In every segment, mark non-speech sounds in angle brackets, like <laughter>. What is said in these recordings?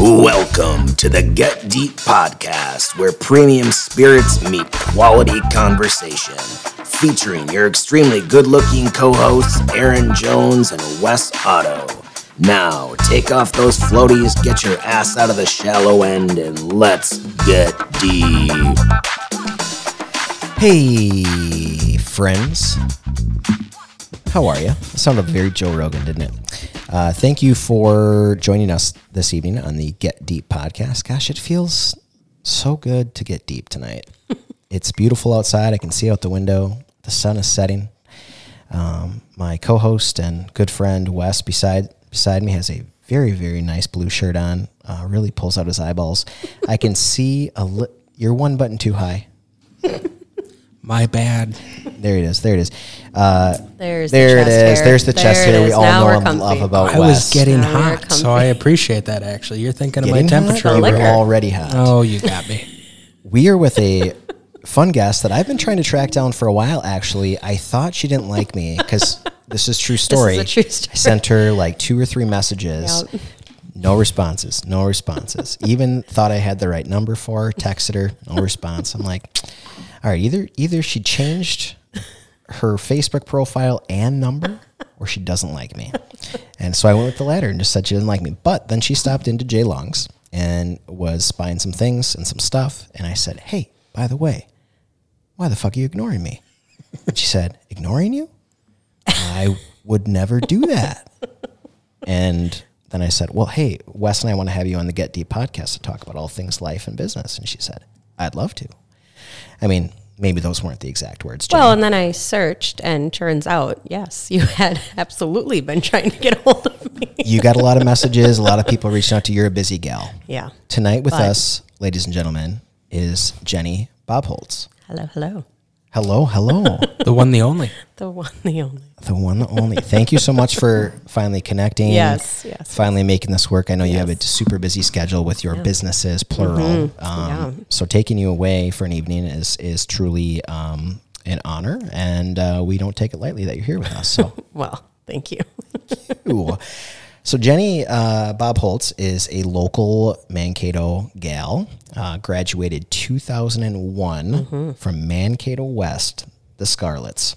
Welcome to the Get Deep podcast, where premium spirits meet quality conversation. Featuring your extremely good looking co hosts, Aaron Jones and Wes Otto. Now, take off those floaties, get your ass out of the shallow end, and let's get deep. Hey, friends. How are you? It sounded very Joe Rogan, didn't it? Uh, thank you for joining us this evening on the Get Deep podcast. Gosh, it feels so good to get deep tonight. <laughs> it's beautiful outside. I can see out the window. The sun is setting. Um, my co-host and good friend Wes beside beside me has a very very nice blue shirt on. Uh, really pulls out his eyeballs. I can <laughs> see a li- you're one button too high. <laughs> My bad. There it is. There it is. Uh, There's the there it chest is. hair. There's the There chest it hair we is. all Now know we're and comfy. love about I Wes. was getting Now we're hot, so I comfy. appreciate that. Actually, you're thinking of my Getting hot? temperature. You over were liquor. already hot. Oh, you got me. <laughs> We are with a fun guest that I've been trying to track down for a while. Actually, I thought she didn't like me because this is true <laughs> story. a true story. I sent her like two or three messages. Yep. No responses. No responses. Even thought I had the right number for her. Texted her. No response. I'm like, all right. Either either she changed her Facebook profile and number, or she doesn't like me. And so I went with the latter and just said she didn't like me. But then she stopped into Jay Long's and was buying some things and some stuff. And I said, hey, by the way, why the fuck are you ignoring me? And she said, ignoring you? I would never do that. And then I said, well, hey, Wes and I want to have you on the Get Deep podcast to talk about all things life and business. And she said, I'd love to. I mean, maybe those weren't the exact words. Well, and then I searched, and turns out, yes, you <laughs> had absolutely been trying to get a hold of me. you got a lot of <laughs> messages. A lot of people reaching out to you. You're a busy gal. Yeah. Tonight with But- us, ladies and gentlemen, is Jenny Bob Holtz. Hello, hello. Hello, hello. <laughs> The one, the only. The one, the only. the one, the only. Thank you so much for finally connecting. Yes, yes. Finally making this work. I know you have a super busy schedule with your businesses, plural. Um, Yeah. So taking you away for an evening is is truly um, an honor, and uh, we don't take it lightly that you're here with us. So. <laughs> Well, thank you. Ooh. <laughs> So Jeni uh, Bobholz is a local Mankato gal. Uh, graduated 2001 Mm-hmm. from Mankato West, the Scarlets.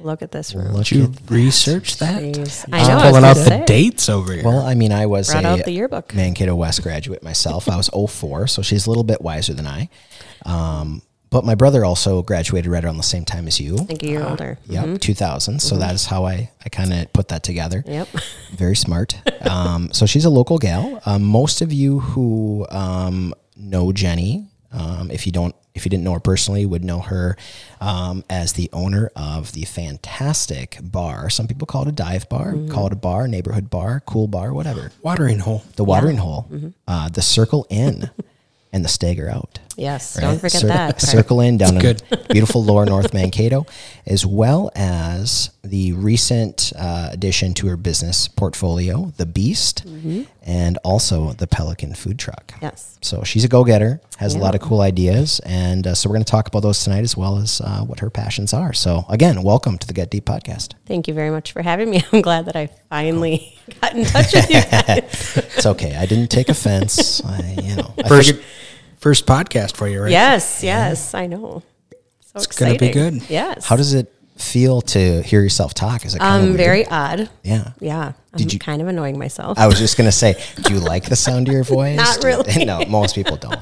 Look at this room. Look Did you at- research that? Jeez. I I know. I was pulling out the say. dates over here. Well, I mean, I was Brought a out the yearbook. Mankato West graduate myself. I was 04, so she's a little bit wiser than I. Um, but my brother also graduated right around the same time as you. I think a year older. Yep, 2000. So that is how I, I kind of put that together. Yep. <laughs> Very smart. Um, so she's a local gal. Um, most of you who um, know Jeni, um, if you don't, if you didn't know her personally, would know her um, as the owner of the fantastic bar. Some people call it a dive bar, call it a bar, neighborhood bar, cool bar, whatever. Watering hole. The watering hole, uh, the Circle Inn, <laughs> and the Stagger Out. Yes. Right? Don't forget Cir- that. part. Circle Inn down in <laughs> beautiful Lower North Mankato, as well as the recent uh, addition to her business portfolio, the Beast, Mm-hmm. and also the Pelican Food Truck. Yes. So she's a go getter, has a lot of cool ideas, and uh, so we're going to talk about those tonight as well as uh, what her passions are. So, again, welcome to the Get Deep podcast. Thank you very much for having me. <laughs> I'm glad that I finally got in touch with you <laughs> guys. It's okay. I didn't take offense. I, you know, I First, figured- first podcast for you, right? yes. Yes. I know. So It's gonna be good. Yes. how does it feel to hear yourself talk? Is it kind of Um, very odd. Yeah. Yeah. I'm Did you- kind of annoying myself. I was just gonna say, do you like the sound of your <laughs> voice? Not really. <laughs> no, most people don't.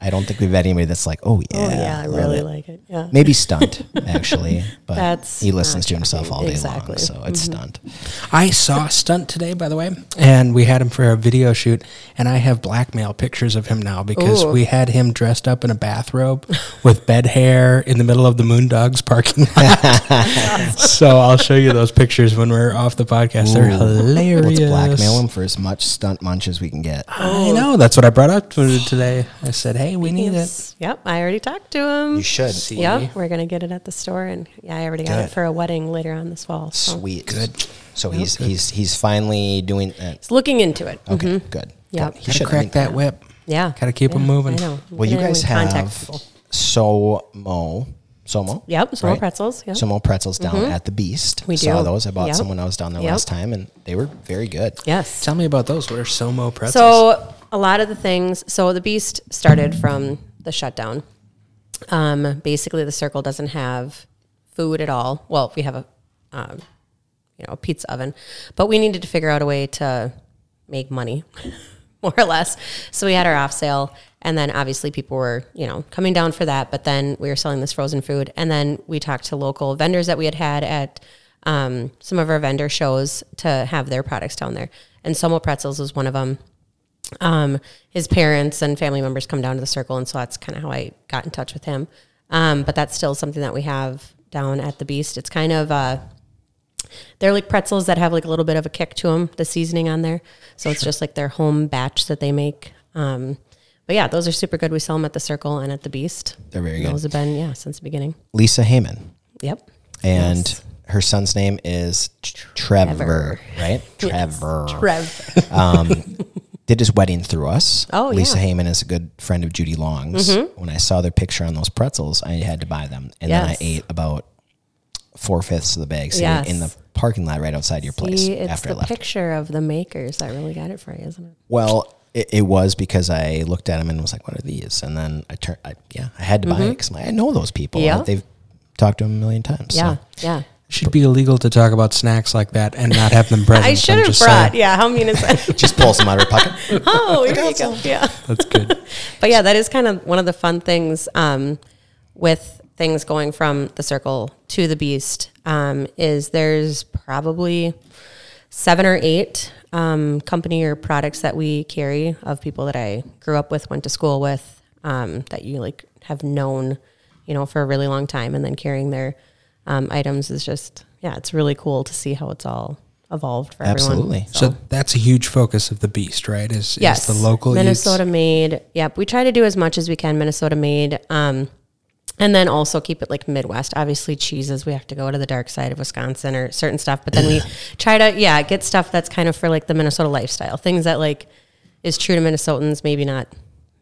I don't think we've had anybody that's like, oh yeah, oh yeah, I love really it. like it. Yeah. Maybe stunt actually, <laughs> but That's he listens to himself all day Exactly. long, so it's Mhm. stunt. I saw Stunt today, by the way, and we had him for a video shoot, and I have blackmail pictures of him now because Ooh. we had him dressed up in a bathrobe <laughs> with bed hair in the middle of the Moondogs parking lot. <laughs> so I'll show you those pictures when we're off the podcast. They're hilarious. Let's blackmail him for as much stunt munch as we can get. I know. That's what I brought up to today. I said, "Hey, we need it." Yep. I already talked to him. You should. See? Yep. We're gonna get it at the store, and yeah, I already got Good. it for a wedding later on this fall. So Sweet, good. So he's he's he's finally doing that. It's looking into it. Okay, Mhm. good. Yep. He Gotta should crack that whip. Yeah. Gotta keep 'em Yeah, moving. I know. Well, you Getting guys in contact have people. Somo, Somo. Yep. Somo right? pretzels. Yep. Somo pretzels down at the Beast. We do Saw do. those. I bought Yep. some when I was down there Yep. last time, and they were very good. Yes. Tell me about those. What are Somo pretzels? So a lot of the things. So the beast started from the shutdown. Um, basically, the circle doesn't have food at all. Well, we have a, um, you know, a pizza oven, but we needed to figure out a way to make money, <laughs> more or less. So we had our off sale, and then obviously people were, you know, coming down for that. But then we were selling this frozen food, and then we talked to local vendors that we had had at um, some of our vendor shows to have their products down there. And Somo Pretzels was one of them um, his parents and family members come down to the circle, and so that's kind of how I got in touch with him. Um, but that's still something that we have down at the Beast. It's kind of uh, they're like pretzels that have like a little bit of a kick to them, the seasoning on there. So it's just like their home batch that they make. Um, but yeah, those are super good. We sell them at the Circle and at the Beast. They're very good. Those have been yeah since the beginning. Lisa Heyman, Yep. and Yes. her son's name is Trevor, Trevor. right? <laughs> Yes. Trevor. Trev. <laughs> did his wedding through us. Oh, Lisa yeah. Mm-hmm. Heyman is a good friend of Judy Long's. When I saw their picture on those pretzels, I had to buy them, and then I ate about four fifths of the bag sitting Yes. in the parking lot right outside your place it's after I the left. picture of the makers that really got it for you, isn't it? Well, it, it was because I looked at them and was like, "What are these?" And then I turned, I, yeah, I had to buy it because I know those people. Mm-hmm. Yeah. They've talked to them a million times. Yeah, So. yeah. It should be illegal to talk about snacks like that and not have them present. <laughs> I should have brought. saying. Yeah, how mean is that? Just pulls them out of her pocket. <laughs> oh, here you go. Yeah. That's good. <laughs> But yeah, that is kind of one of the fun things um, with things going from the circle to the beast um, is there's probably seven or eight um, company or products that we carry of people that I grew up with, went to school with, um, that you like have known, you know, for a really long time, and then carrying their um, items is just yeah, it's really cool to see how it's all evolved for everyone. Absolutely. everyone. So that's a huge focus of the Beast, right? Is, Yes, is the local Minnesota youths? made. Yep, we try to do as much as we can Minnesota made, um, and then also keep it like Midwest. Obviously, cheeses we have to go to the dark side of Wisconsin or certain stuff, but then we <laughs> try to yeah get stuff that's kind of for like the Minnesota lifestyle, things that like is true to Minnesotans, maybe not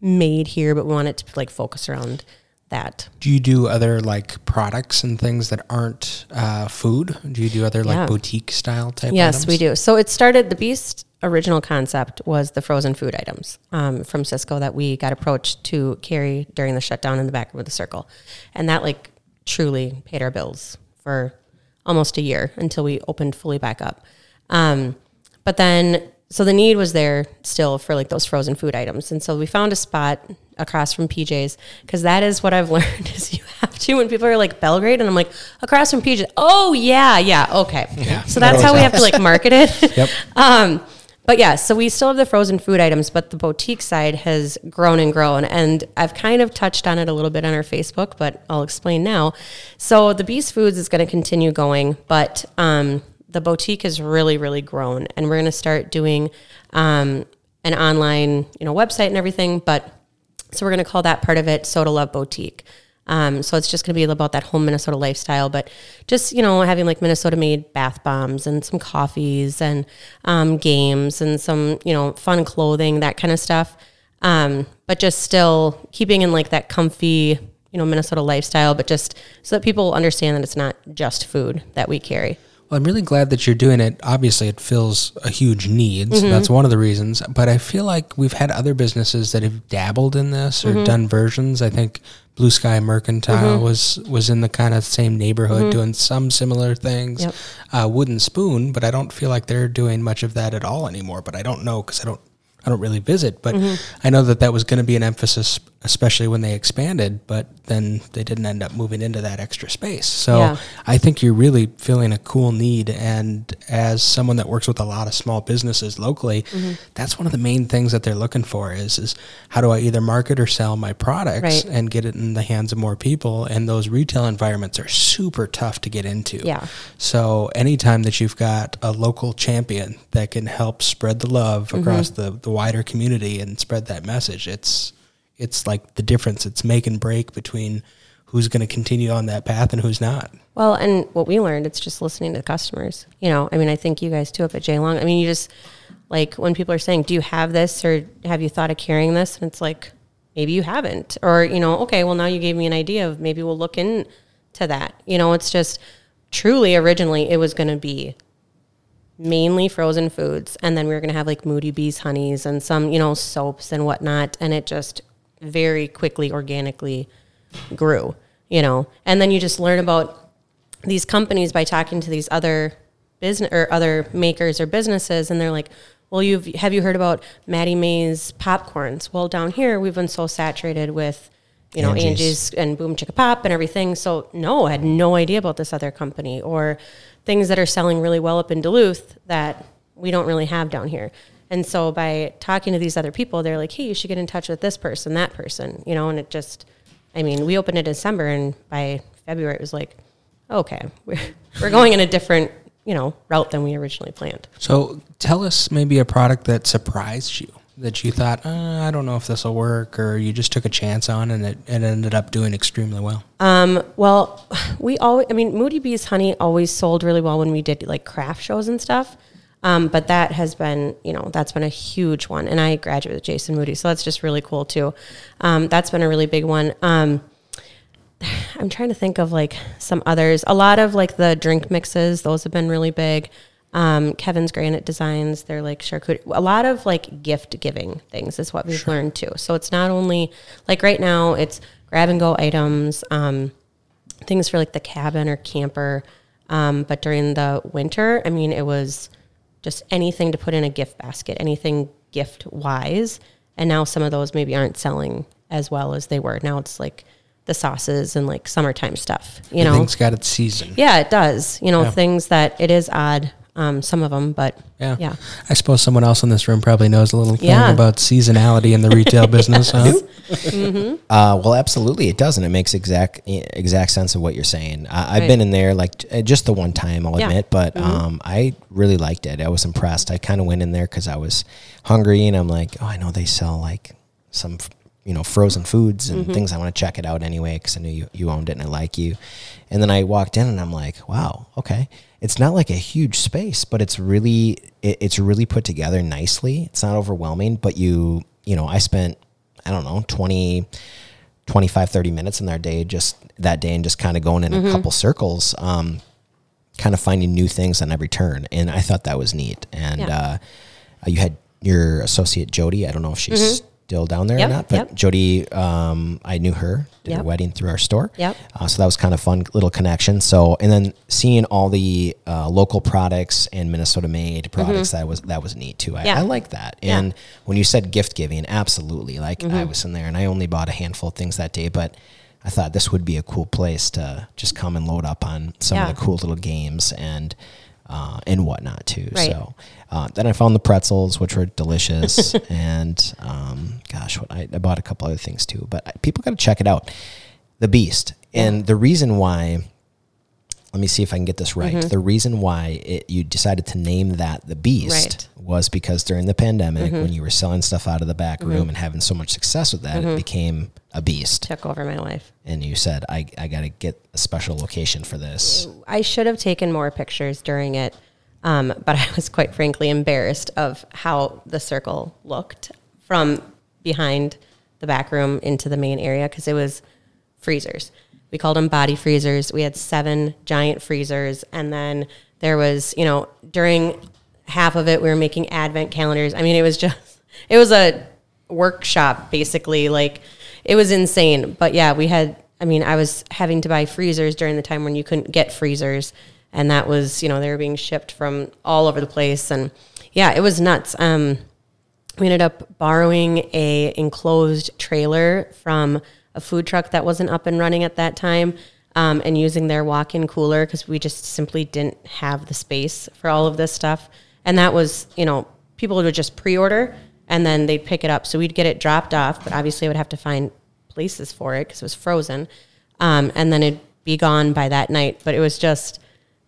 made here, but we want it to like focus around that. Do you do other like products and things that aren't uh, food? Do you do other like Yeah. boutique style type? Yes, items? we do. So it started. The Beast original concept was the frozen food items um, from Sysco that we got approached to carry during the shutdown in the back of the circle, and that like truly paid our bills for almost a year until we opened fully back up. Um, but then, so the need was there still for like those frozen food items, and so we found a spot across from PJ's because that is what I've <laughs> learned is you have to when people are like Belgrade, and I'm like across from PJ's. Oh yeah, yeah, okay. Yeah, So that's how we have to like market it. <laughs> Yep. <laughs> Um, but yeah, so we still have the frozen food items, but the boutique side has grown and grown. And I've kind of touched on it a little bit on our Facebook, but I'll explain now. So the Beast Foods is going to continue going, but um, the boutique has really, really grown. And we're going to start doing um, an online, you know, website and everything. But so we're going to call that part of it Soda Love Boutique. Um, so it's just going to be about that home Minnesota lifestyle, but just you know having like Minnesota made bath bombs and some coffees and um, games and some you know fun clothing that kind of stuff. Um, but just still keeping in like that comfy you know Minnesota lifestyle, but just so that people understand that it's not just food that we carry. Well, I'm really glad that you're doing it. Obviously, it fills a huge need. Mm-hmm. So that's one of the reasons. But I feel like we've had other businesses that have dabbled in this or Mm-hmm. done versions. I think Blue Sky Mercantile was was in the kind of same neighborhood doing some similar things. Yep. Uh, Wooden Spoon, but I don't feel like they're doing much of that at all anymore. But I don't know because I don't I don't really visit. But I know that that was going to be an emphasis, especially when they expanded. But then they didn't end up moving into that extra space. So. Yeah. I think you're really feeling a cool need. And as someone that works with a lot of small businesses locally, Mm-hmm. that's one of the main things that they're looking for is, is how do I either market or sell my products Right. and get it in the hands of more people? And those retail environments are super tough to get into. Yeah. So anytime that you've got a local champion that can help spread the love Mm-hmm. across the, the wider community and spread that message, it's it's like the difference. It's make and break between who's going to continue on that path and who's not. Well, and what we learned, it's just listening to the customers. You know, I mean, I think you guys too up at J Long. I mean, you just like when people are saying, "Do you have this?" or "Have you thought of carrying this?" and it's like, maybe you haven't, or you know, okay, well now you gave me an idea of maybe we'll look into that. You know, it's just truly originally it was going to be mainly frozen foods. And then we were going to have like Moody Bees honeys and some, you know, soaps and whatnot. And it just very quickly, organically grew, you know. And then you just learn about these companies by talking to these other business or other makers or businesses. And they're like, well, you've, have you heard about Maddie Mae's popcorns? Well, down here, we've been so saturated with, you know, Angie's. Angie's and Boom Chicka Pop and everything. So no, I had no idea about this other company or things that are selling really well up in Duluth that we don't really have down here. And so by talking to these other people, they're like, hey, you should get in touch with this person, that person, you know, and it just, I mean, we opened in December and by February it was like, okay, we're, <laughs> we're going in a different, you know, route than we originally planned. So tell us maybe a product that surprised you that you thought, uh, I don't know if this will work, or you just took a chance on and it, it ended up doing extremely well. Um, well, <sighs> we always, I mean, Moody Bees honey always sold really well when we did like craft shows and stuff. Um, but that has been, you know, that's been a huge one. And I graduated with Jason Moody, so that's just really cool too. Um, that's been a really big one. Um, <sighs> I'm trying to think of like some others. A lot of like the drink mixes, those have been really big. Um, Kevin's Granite Designs, they're like charcuterie. A lot of like gift giving things is what we've learned too. So it's not only like right now, it's grab and go items, um, things for like the cabin or camper. Um, but during the winter, I mean, it was just anything to put in a gift basket, anything gift wise. And now some of those maybe aren't selling as well as they were. Now it's like the sauces and like summertime stuff, you know? Everything's got its season. Yeah, it does. You know, Yeah. things that it is odd, um, some of them, but Yeah. yeah. I suppose someone else in this room probably knows a little thing Yeah. about seasonality in the retail <laughs> business, huh? Uh, well, absolutely, it does, and it makes exact exact sense of what you're saying. I, I've been in there like uh, just the one time, I'll Yeah. admit, but um, I really liked it. I was impressed. I kind of went in there because I was hungry, and I'm like, oh, I know they sell like some, f- you know, frozen foods and things. I want to check it out anyway because I knew you, you owned it and I like you. And then I walked in, and I'm like, wow, okay. It's not like a huge space, but it's really it, it's really put together nicely. It's not overwhelming, but you you know, I spent I don't know 20 25 30 minutes in their day just that day and just kind of going in a couple circles um, kind of finding new things on every turn and i thought that was neat and Yeah. uh, you had your associate jody i don't know if she's still down there Yep, or not but yep. jody um, i knew her did her Yep. wedding through our store Yep. uh, so that was kind of fun little connection so and then seeing all the uh, local products and minnesota made products that was that was neat too i, Mm-hmm. Yeah. I like that Yeah. and when you said gift giving absolutely like i Mm-hmm. was in there and i only bought a handful of things that day but i thought this would be a cool place to just come and load up on some Yeah. of the cool little games and uh, and whatnot too Right. so uh, then i found the pretzels which were delicious <laughs> and um, gosh what I, I bought a couple other things too but I, people got to check it out the beast and the reason why let me see if I can get this right. Mm-hmm. The reason why it, you decided to name that the Beast Right. Mm-hmm. was because during the pandemic, when you were selling stuff out of the back room and having so much success with that, Mm-hmm. it became a beast. Took over my life. And you said, "I, I got to get a special location for this." I should have taken more pictures during it, um, but I was quite frankly embarrassed of how the circle looked from behind the back room into the main area because it was freezers. We called them body freezers. We had seven giant freezers, and then there was, you know, during half of it we were making advent calendars. I mean, it was just, it was a workshop basically. Like it was insane. But yeah, we had. I mean, I was having to buy freezers during the time when you couldn't get freezers, and that was, you know, they were being shipped from all over the place, and yeah, it was nuts. Um, we ended up borrowing a enclosed trailer from a food truck that wasn't up and running at that time um, and using their walk-in cooler because we just simply didn't have the space for all of this stuff and that was you know people would just pre-order and then they'd pick it up so we'd get it dropped off but obviously i would have to find places for it because it was frozen um, and then it'd be gone by that night. But it was just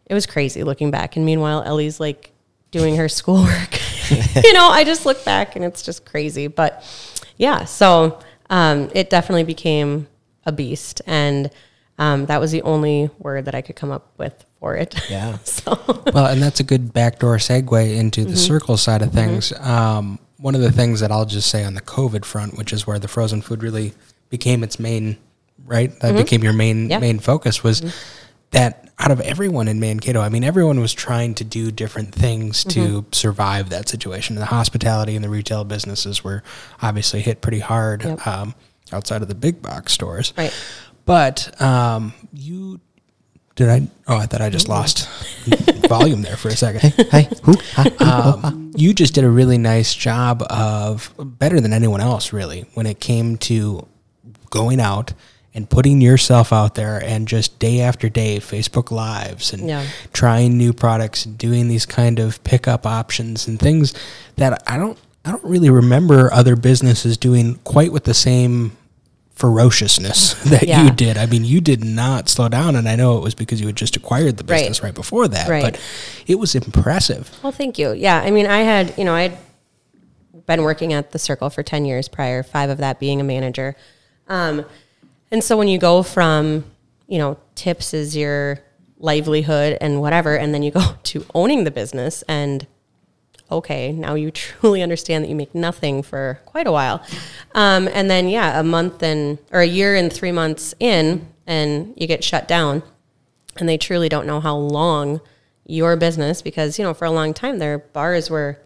it was crazy looking back. And meanwhile ellie's like doing her <laughs> schoolwork. <laughs> You know i just look back and it's just crazy. But yeah so um, it definitely became a beast. And um, that was the only word that i could come up with for it. <laughs> Yeah. so. Well, and that's a good backdoor segue into the circle side of things. Um, one of the things that I'll just say on the COVID front, which is where the frozen food really became its main, right? That became your main Yeah. main focus was that out of everyone in Mankato, I mean, everyone was trying to do different things to Mm-hmm. survive that situation. The hospitality and the retail businesses were obviously hit pretty hard Yep. um, outside of the big box stores. Right. But um, you did I? Oh, I thought I just lost <laughs> volume there for a second. Hi, who? Hi. Um, you just did a really nice job of better than anyone else, really, when it came to going out and putting yourself out there and just day after day Facebook lives and Yeah. trying new products and doing these kind of pickup options and things that I don't I don't really remember other businesses doing quite with the same ferociousness <laughs> that Yeah. you did. I mean, you did not slow down and I know it was because you had just acquired the Right. business right, before that, Right. but it was impressive. Well, thank you. Yeah, I mean, I had, you know, I'd been working at the Circle for 10 years prior, five of that being a manager. Um, and so when you go from, you know, tips is your livelihood and whatever, and then you go <laughs> to owning the business and okay, now you <laughs> truly understand that you make nothing for quite a while. Um, and then, yeah, a month and, or a year and three months in, and you get shut down and they truly don't know how long your business because you know for a long time their bars were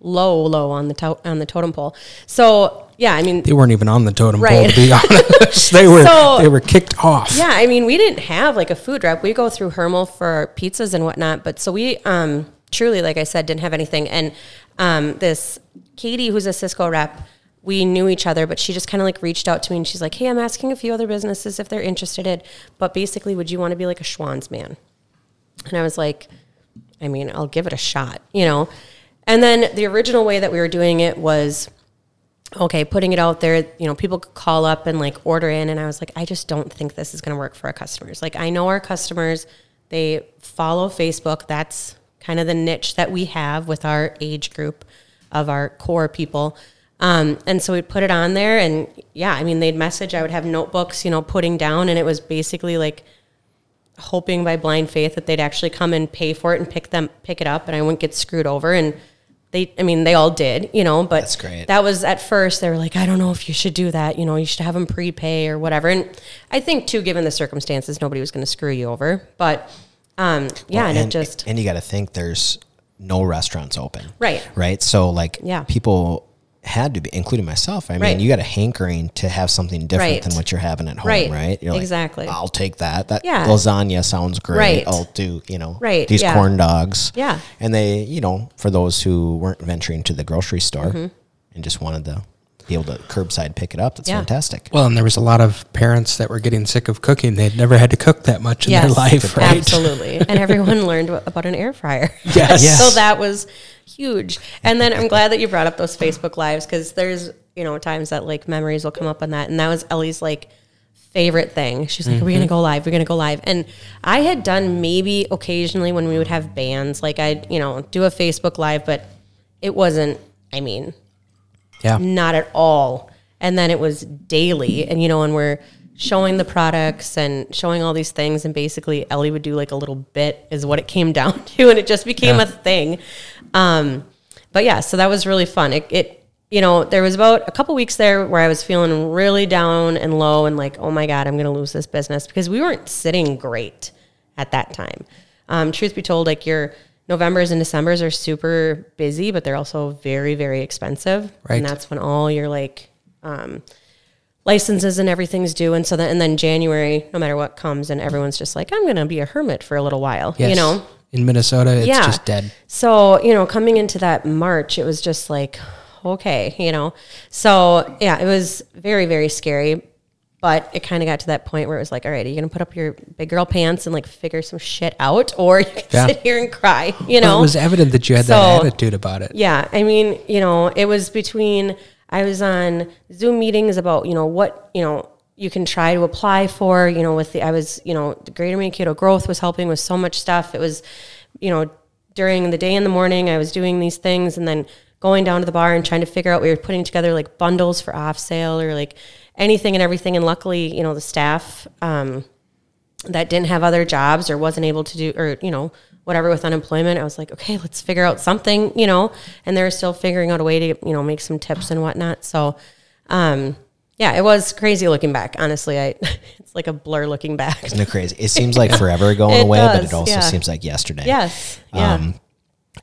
low low on the to- on the totem pole so yeah i mean They weren't even on the totem pole, to be honest. <laughs> they were So- they were kicked off. yeah i mean we didn't have like a food rep we go through Hormel for pizzas and whatnot but so we um truly like i said didn't have anything and um this katie who's a Sysco rep we knew each other but she just kind of like reached out to me and she's like hey i'm asking a few other businesses if they're interested in but basically would you want to be like a Schwan's man And I was like, I mean, I'll give it a shot, you know? And then the original way that we were doing it was okay, putting it out there, you know, people could call up and like order in. And I was like, I just don't think this is going to work for our customers. Like, I know our customers, they follow Facebook. That's kind of the niche that we have with our age group of our core people. Um, and so we'd put it on there and yeah, I mean, they'd message, I would have notebooks, you know, putting down and it was basically like, hoping by blind faith that they'd actually come and pay for it and pick them pick it up and I wouldn't get screwed over and they I mean they all did you know but That's great. that was at first they were like I don't know if you should do that you know you should have them prepay or whatever and I think too given the circumstances nobody was going to screw you over but um yeah and, it just and you got to think there's no restaurants open, Right. Right. So like, Yeah. people had to be, including myself. I mean, Right. you got a hankering to have something different Right. than what you're having at home, Right. right? You're like, Exactly. I'll take that. That Yeah. lasagna sounds great. Right. I'll do, you know, Right, these yeah. corn dogs. Yeah. And they, you know, for those who weren't venturing to the grocery store Mm-hmm. and just wanted to be able to curbside pick it up, that's Yeah. fantastic. Well, and there was a lot of parents that were getting sick of cooking. They'd never had to cook that much in their life, right? Absolutely. and everyone <laughs> learned about an air fryer. Yes. Yes. <laughs> So that was huge. And then I'm glad that you brought up those Facebook lives because there's, you know, times that like memories will come up on that. And that was Ellie's like favorite thing. She's like, Are we Mm-hmm. to go live? We're to go live. And I had done maybe occasionally when we would have bands, like I'd, you know, do a Facebook live, but it wasn't, I mean, Yeah. not at all. And then it was daily. And, you know, and we're showing the products and showing all these things. And basically, Ellie would do like a little bit, is what it came <laughs> down to. And it just became Yeah. a thing. Um, but yeah, so that was really fun. It, it, you know, there was about a couple weeks there where I was feeling really down and low and like, oh my God, I'm going to lose this business because we weren't sitting great at that time. Um, truth be told, like your Novembers and Decembers are super busy, but they're also very, very expensive. Right. And that's when all your like um, licenses and everything's due. And so then, and then January, no matter what comes, and everyone's just like, I'm going to be a hermit for a little while, Yes. you know? In Minnesota, it's yeah. just dead. So, you know, coming into that March, it was just like, okay, you know. So, yeah, it was very, very scary. But it kind of got to that point where it was like, all right, are you going to put up your big girl pants and like figure some shit out? Or <laughs> you can Yeah. sit here and cry, you know? Well, it was evident that you had that attitude about it. Yeah, I mean, you know, it was between I was on Zoom meetings about, you know, what, you know, you can try to apply for, you know, with the I was, you know, the Greater Mankato Growth was helping with so much stuff. It was, you know, during the day in the morning I was doing these things and then going down to the bar and trying to figure out we were putting together like bundles for off sale or like anything and everything. And luckily, you know, the staff um that didn't have other jobs or wasn't able to do or you know whatever with unemployment i was like okay let's figure out something you know? And they're still figuring out a way to you know make some tips and whatnot. So um yeah, it was crazy looking back. Honestly, I <laughs> it's like a blur looking back. Isn't it crazy? It seems like forever <laughs> going away, but it also yeah. seems like yesterday. Yes. Yeah. Um,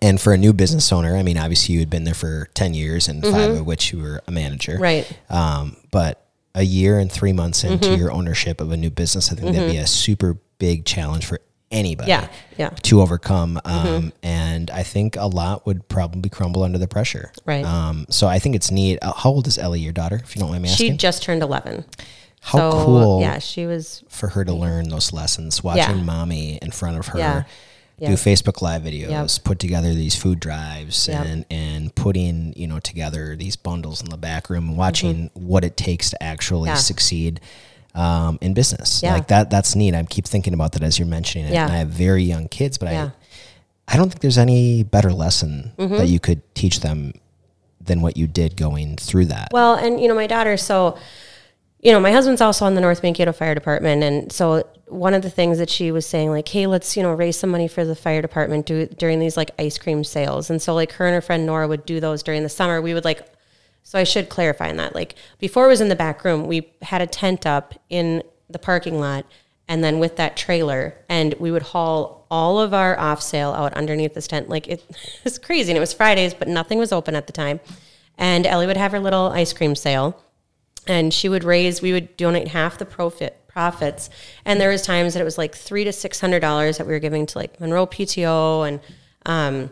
and for a new business owner, I mean, obviously you had been there for 10 years and five of which you were a manager. Mm-hmm. Right. Um, but a year and three months into Mm-hmm. your ownership of a new business, I think that'd be a super big challenge for anybody Yeah, yeah. to overcome. Um, And I think a lot would probably crumble under the pressure. Right. Um, so I think it's neat. Uh, how old is Ellie, your daughter, if you don't mind me asking? she just turned 11. How so, cool Yeah, she was for her to learn those lessons, watching Yeah. mommy in front of her Yeah. do Yeah. Facebook live videos, Yep. put together these food drives Yep. and and putting, you know, together these bundles in the back room and watching what it takes to actually Mm-hmm. Yeah. succeed um, in business. Yeah. Like that that's neat. I keep thinking about that as you're mentioning it. Yeah. And I have very young kids, but Yeah. Mm-hmm. I I don't think there's any better lesson that you could teach them than what you did going through that. Well, and you know, my daughter, so you know, my husband's also on the North Mankato Fire Department, and so one of the things that she was saying, like, hey, let's you know raise some money for the fire department do, during these like ice cream sales, and so like her and her friend Nora would do those during the summer. We would like, so I should clarify on that. Like before it was in the back room, we had a tent up in the parking lot, and then with that trailer, and we would haul all of our off sale out underneath this tent. Like it <laughs> was crazy, and it was Fridays, but nothing was open at the time. And Ellie would have her little ice cream sale and she would raise we would donate half the profit profits and there was times that it was like three to six hundred dollars that we were giving to like monroe pto and um,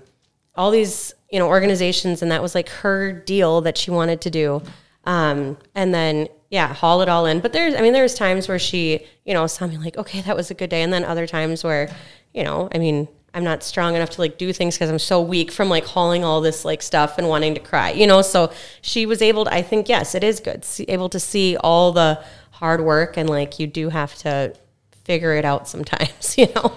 all these you know organizations and that was like her deal that she wanted to do. Um, and then yeah haul it all in. But there's i mean there's times where she you know saw me like okay that was a good day. And then other times where you know i mean i'm not strong enough to like do things because i'm so weak from like hauling all this like stuff and wanting to cry you know? So she was able to i think yes it is good see, able to see all the hard work and like you do have to figure it out sometimes <laughs> you know?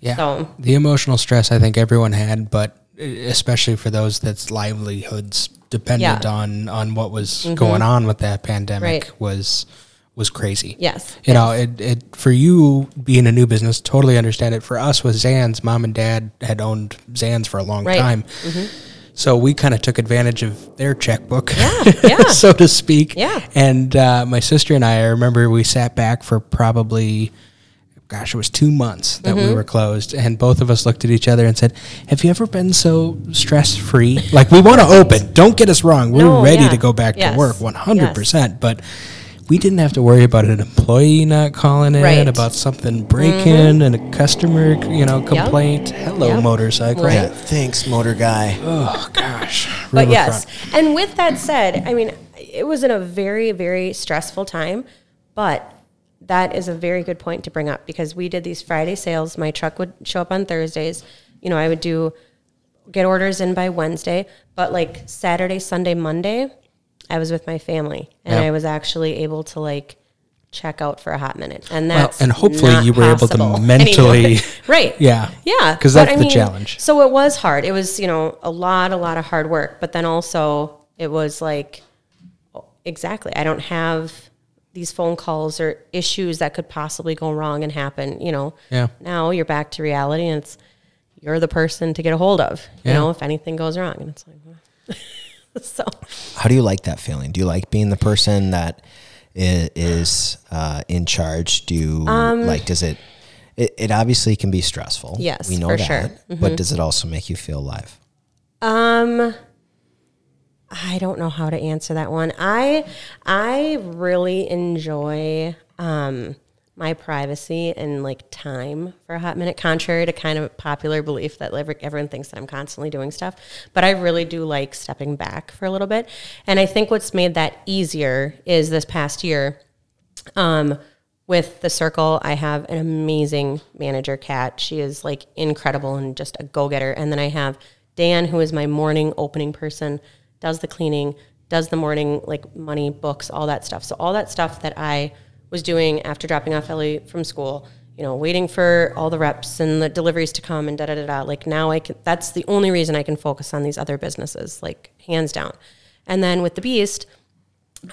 Yeah. so The emotional stress I think everyone had, but especially for those that's livelihoods dependent Yeah. Mm-hmm. on on what was going on with that pandemic Right. was was crazy. Yes. You know, it, it for you being a new business, totally understand it. For us with Zans, mom and dad had owned Zans for a long Right. Mm-hmm. time. So we kind of took advantage of their checkbook, Yeah, <laughs> yeah. so to speak. Yeah. And uh, my sister and I, I remember we sat back for probably, gosh, it was two months that Mm-hmm. we were closed, and both of us looked at each other and said, "Have you ever been so stress free? Like we want to <laughs> open. Don't get us wrong. We're No, ready yeah. to go back Yes. to work, one hundred percent. But we didn't have to worry about an employee not calling in, Right. Mm-hmm. about something breaking, and a customer, you know, complaint. Hello, Yep. motorcycle. Right. yeah, thanks, motor guy. Oh gosh. but Riverfront. yes and with that said i mean it was in a very very stressful time but that is a very good point to bring up because we did these friday sales my truck would show up on thursdays you know i would do get orders in by wednesday but like saturday sunday monday i was with my family and Yeah. i was actually able to like check out for a hot minute and Well, that's and hopefully you were able to <laughs> mentally- right <laughs> Yeah. Yeah. Because that's the challenge. so it was hard. It was, you know, a lot, a lot of hard work. But then also it was like, oh, exactly, I don't have these phone calls or issues that could possibly go wrong and happen. You know, Yeah. now you're back to reality and it's, you're the person to get a hold of, you Yeah. know, if anything goes wrong. And it's like, well. <laughs> so How do you like that feeling? Do you like being the person that is uh, in charge? Do you, like does it, it? It obviously can be stressful. Um, Yes, we know for that. sure. Mm-hmm. But does it also make you feel alive? Um, I don't know how to answer that one. I I really enjoy um my privacy and like time for a hot minute, contrary to kind of popular belief that every- everyone thinks that I'm constantly doing stuff. But I really do like stepping back for a little bit. And I think what's made that easier is this past year um, with the circle, I have an amazing manager, Kat. She is like incredible and just a go getter. And then I have Dan, who is my morning opening person, does the cleaning, does the morning like money books, all that stuff. So all that stuff that I was doing after dropping off Ellie from school, you know, waiting for all the reps and the deliveries to come and da da da da. Like now I can. That's the only reason I can focus on these other businesses, like hands down. And then with the Beast,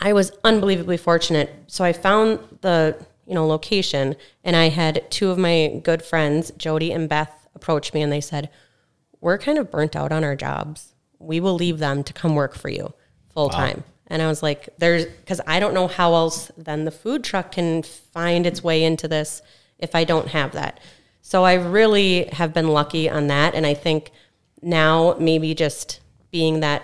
I was unbelievably fortunate. So I found the you know location, and I had two of my good friends, Jody and Beth, approach me, and they said, "We're kind of burnt out on our jobs. We will leave them to come work for you full time." And I was like, there's, because I don't know how else then the food truck can find its way into this if I don't have that. So I really have been lucky on that. And I think now maybe just being that,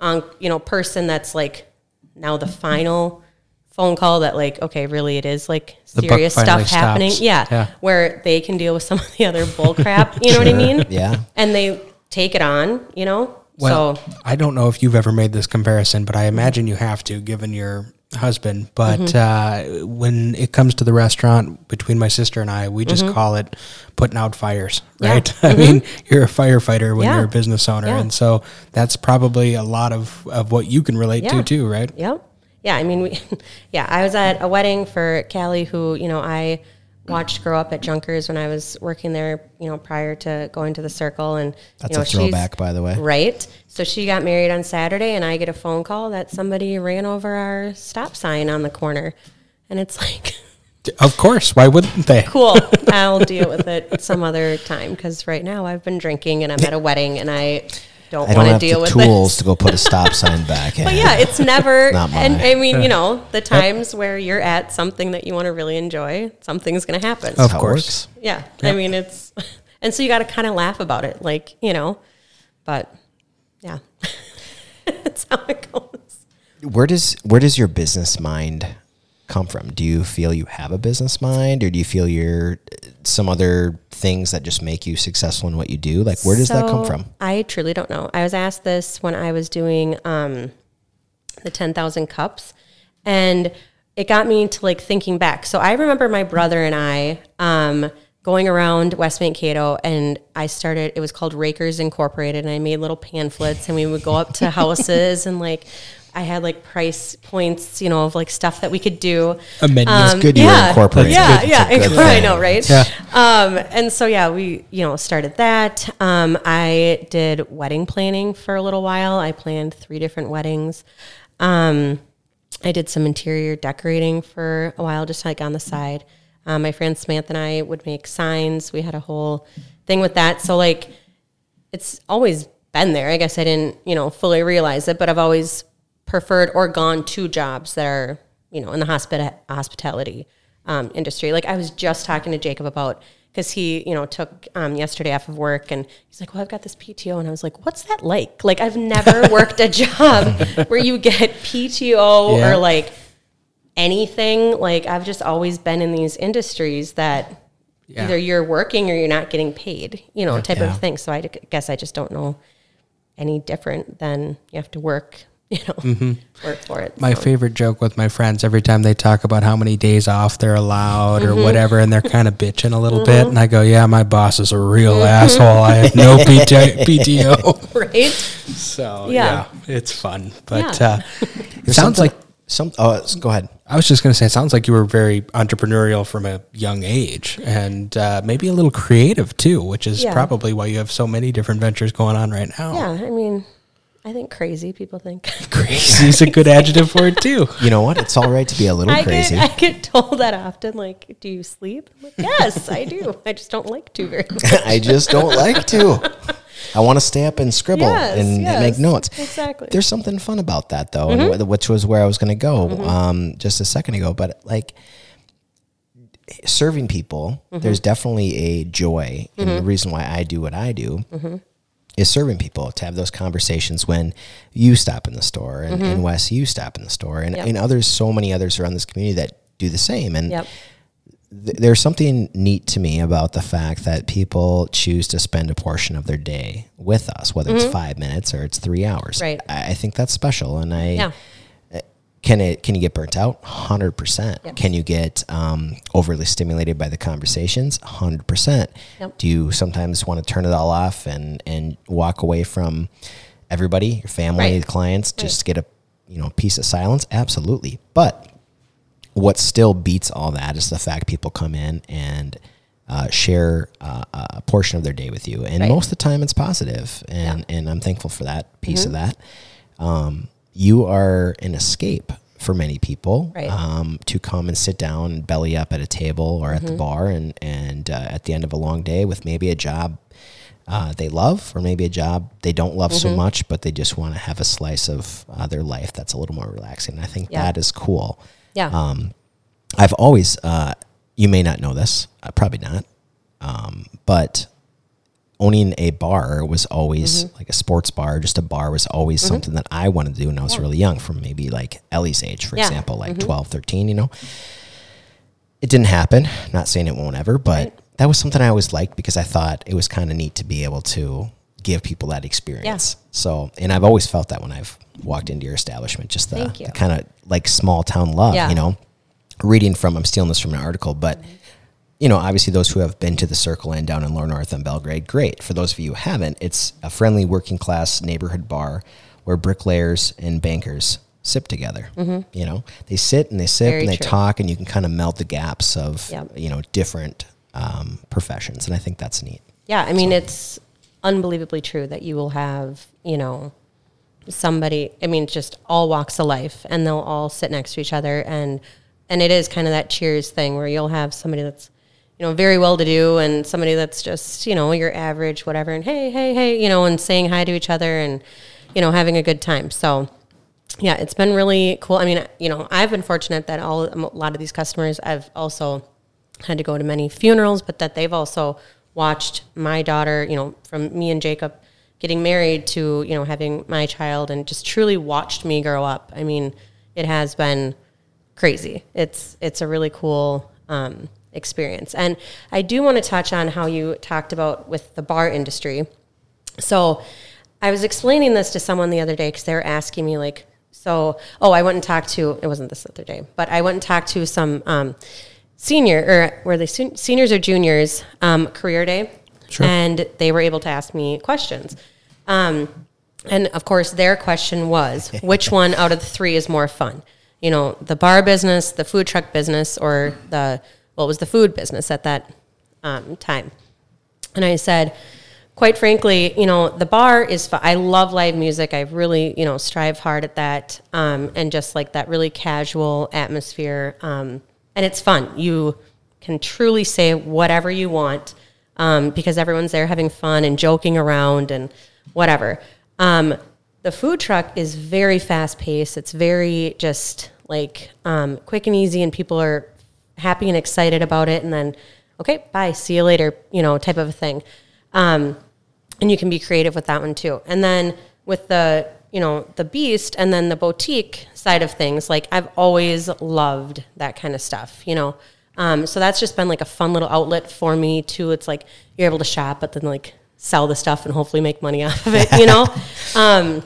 on, you know, person that's like now the final phone call that like, okay, really it is like serious stuff happening. Yeah, Yeah. Where they can deal with some of the other bull crap. You know what I mean? Yeah. And they take it on, you know? Well, so I don't know if you've ever made this comparison, but I imagine you have to, given your husband. But Mm-hmm. uh, when it comes to the restaurant, between my sister and I, we just call it putting out fires, Mm-hmm. Yeah. right? <laughs> I mean, you're a firefighter when Yeah. you're a business owner, Yeah. and so that's probably a lot of of what you can relate to too, right? Yep. Yeah, I mean, we, <laughs> yeah, I was at a wedding for Callie, who you know I watched grow up at Junkers when I was working there. You know, prior to going to the Circle, and That's you know, a throwback, by the way. Right. So she got married on Saturday, and I get a phone call that somebody ran over our stop sign on the corner, and it's like. Of course, why wouldn't they? <laughs> Cool. I'll deal with it some other time because right now I've been drinking and I'm at a wedding and I don't I don't want to have deal the with tools this. to go put a stop <laughs> sign back. But yeah, it's <laughs> never. Not and mine. I mean, you <laughs> know, the times where you're at something that you want to really enjoy, something's going to happen. Of course. works. Yeah. I mean, it's, and so you got to kind of laugh about it, like, you know, but yeah, that's how it goes. Where does where does your business mind come from? Do you feel you have a business mind, or do you feel you're some other things that just make you successful in what you do? Like, where does that come from? I truly don't know. I was asked this when I was doing um, the 10,000 cups, and it got me to like thinking back. So I remember my brother and I um, going around West Mankato, and I started, it was called Rakers Incorporated, and I made little pamphlets, and we would go up to houses and like, I had like price points, you know, of like stuff that we could do. A menu. It's good you were incorporated. Yeah, a yeah, good I know, right? Yeah. Um, and so yeah, we you know started that. Um, I did wedding planning for a little while. I planned three different weddings. Um, I did some interior decorating for a while, just like on the side. Um, my friend Samantha and I would make signs. We had a whole thing with that. So like, it's always been there. I guess I didn't you know fully realize it, but I've always preferred or gone to jobs that are you know in the hospita- hospitality um, industry. Like I was just talking to Jacob about because he you know took um, yesterday off of work and he's like, well, I've got this PTO, and I was like, what's that like? Like I've never <laughs> worked a job where you get PTO Yeah. or like anything. Like I've just always been in these industries that. Yeah. Either you're working or you're not getting paid, you know, type Yeah. of thing. So I guess I just don't know any different than you have to work, you know, work for it. My So. favorite joke with my friends every time they talk about how many days off they're allowed Mm-hmm. or whatever, and they're kind of bitching a little bit, and I go, "Yeah, my boss is a real Mm-hmm. asshole. I have no <laughs> PT- PTO." <laughs> right? So Yeah. yeah, it's fun, but Yeah. uh, <laughs> it sounds like some. Oh, go ahead. I was just going to say, it sounds like you were very entrepreneurial from a young age, and uh, maybe a little creative too, which is Yeah. probably why you have so many different ventures going on right now. Yeah, I mean, I think crazy people think. <laughs> Crazy is a good adjective for it too. <laughs> You know what? It's all right to be a little I crazy. get I get told that often. Like, do you sleep? I'm like, yes, I do. I just don't like to very much. <laughs> I just don't like to. I want to stay up and scribble Yes, and, and make notes. exactly. Mm-hmm. There's something fun about that, though, and wh- which was where I was going to go um, just a second ago. But like serving people, Mm-hmm. there's definitely a joy, and the reason why I do what I do. Mm-hmm. Is serving people to have those conversations when you stop in the store and, and Wes, you stop in the store, and, Mm-hmm. Yep. and others, so many others around this community that do the same. And Yep. th- there's something neat to me about the fact that people choose to spend a portion of their day with us, whether it's five minutes or it's three hours. Mm-hmm. Right. I, I think that's special, and I Yeah. Can it can you get burnt out? Hundred percent. Yep. Can you get um, overly stimulated by the conversations? Hundred percent. Yep. Do you sometimes want to turn it all off and and walk away from everybody, your family, Right. clients, just get a you know piece of silence? Absolutely. But what still beats all that is the fact people come in and uh, share uh, a portion of their day with you, and Right. most of the time it's positive, and and I'm thankful for that piece of that. Um, you are an escape for many people Right. um, to come and sit down belly up at a table or at the bar, and and uh, at the end of a long day with maybe a job uh, they love, or maybe a job they don't love so much, but they just want to have a slice of uh, their life that's a little more relaxing. I think Yeah. that is cool. Yeah. Um, I've always, uh, you may not know this, uh, probably not, um, but owning a bar was always Mm-hmm. like a sports bar, just a bar was always something that I wanted to do when I was really young, from maybe like Ellie's age, for Yeah. Mm-hmm. example, like twelve, thirteen. 12, 13, you know. It didn't happen. Not saying it won't ever, but that was something I always liked because I thought it was kind of neat to be able to give people that experience. So, and I've always felt that when I've walked into your establishment, just the, the kind of like small town love, Yeah. you know. Reading from, I'm stealing this from an article, but you know, obviously those who have been to the Circle Inn down in Lower North and Belgrade, great. For those of you who haven't, it's a friendly working class neighborhood bar where bricklayers and bankers sip together. You know, they sit and they sip Mm-hmm. Very and they true. talk, and you can kind of melt the gaps of Yep. you know different um, professions, and I think that's neat. Yeah, I mean, it's unbelievably true that you will have, you know, somebody, I mean, just all walks of life and they'll all sit next to each other. And, and it is kind of that cheers thing where you'll have somebody that's, you know, very well to do and somebody that's just, you know, your average, whatever. And hey, hey, hey, you know, and saying hi to each other and, you know, having a good time. So, yeah, it's been really cool. I mean, you know, I've been fortunate that all a lot of these customers I've also had to go to many funerals, but that they've also watched my daughter, you know, from me and Jacob getting married to, you know, having my child and just truly watched me grow up. I mean, it has been crazy. It's it's a really cool um, experience. And I do want to touch on how you talked about with the bar industry. So I was explaining this to someone the other day because they were asking me like, so oh, I went and talked to it wasn't this other day, but I went and talked to some um, senior or were they sen- seniors or juniors um, career day, Sure. and they were able to ask me questions. Um, and of course, their question was, <laughs> which one out of the three is more fun? You know, the bar business, the food truck business, or the well, it was the food business at that um, time. And I said, quite frankly, you know, the bar is, fu- I love live music. I really, you know, strive hard at that. Um, and just like that really casual atmosphere. Um, and it's fun. You can truly say whatever you want um, because everyone's there having fun and joking around and whatever. Um, the food truck is very fast paced. It's very just like um, quick and easy, and people are happy and excited about it. And then, okay, bye, see you later, you know, type of a thing. Um, and you can be creative with that one too. And then with the you know the beast and then the boutique side of things, like I've always loved that kind of stuff. You know. Um, so that's just been like a fun little outlet for me too. It's like you're able to shop, but then like sell the stuff and hopefully make money <laughs> off of it, you know? <laughs> um,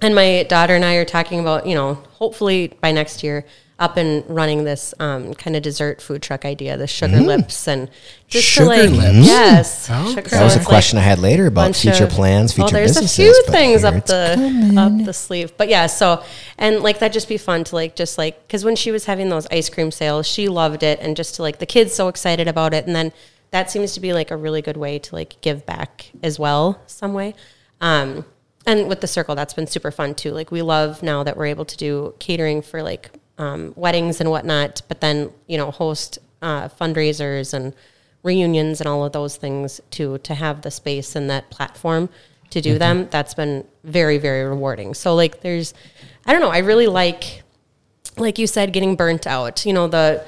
and my daughter and I are talking about, you know, hopefully by next year, up and running this um, kind of dessert food truck idea, the sugar lips, and just Sugar to like, lips? yes, Oh, sugar okay. That was a question like I had later about future of- plans, future oh, there's businesses. a few things up it's the up the sleeve, but yeah. So and like that just be fun to like just like because when she was having those ice cream sales, she loved it, and just to like the kids so excited about it, and then that seems to be like a really good way to like give back as well, some way. Um, and with the circle, that's been super fun too. Like we love now that we're able to do catering for like um, weddings and whatnot, but then you know host uh, fundraisers and reunions and all of those things too. To have the space and that platform to do them, that's been very very rewarding. So like there's, I don't know, I really like, like you said, getting burnt out. You know the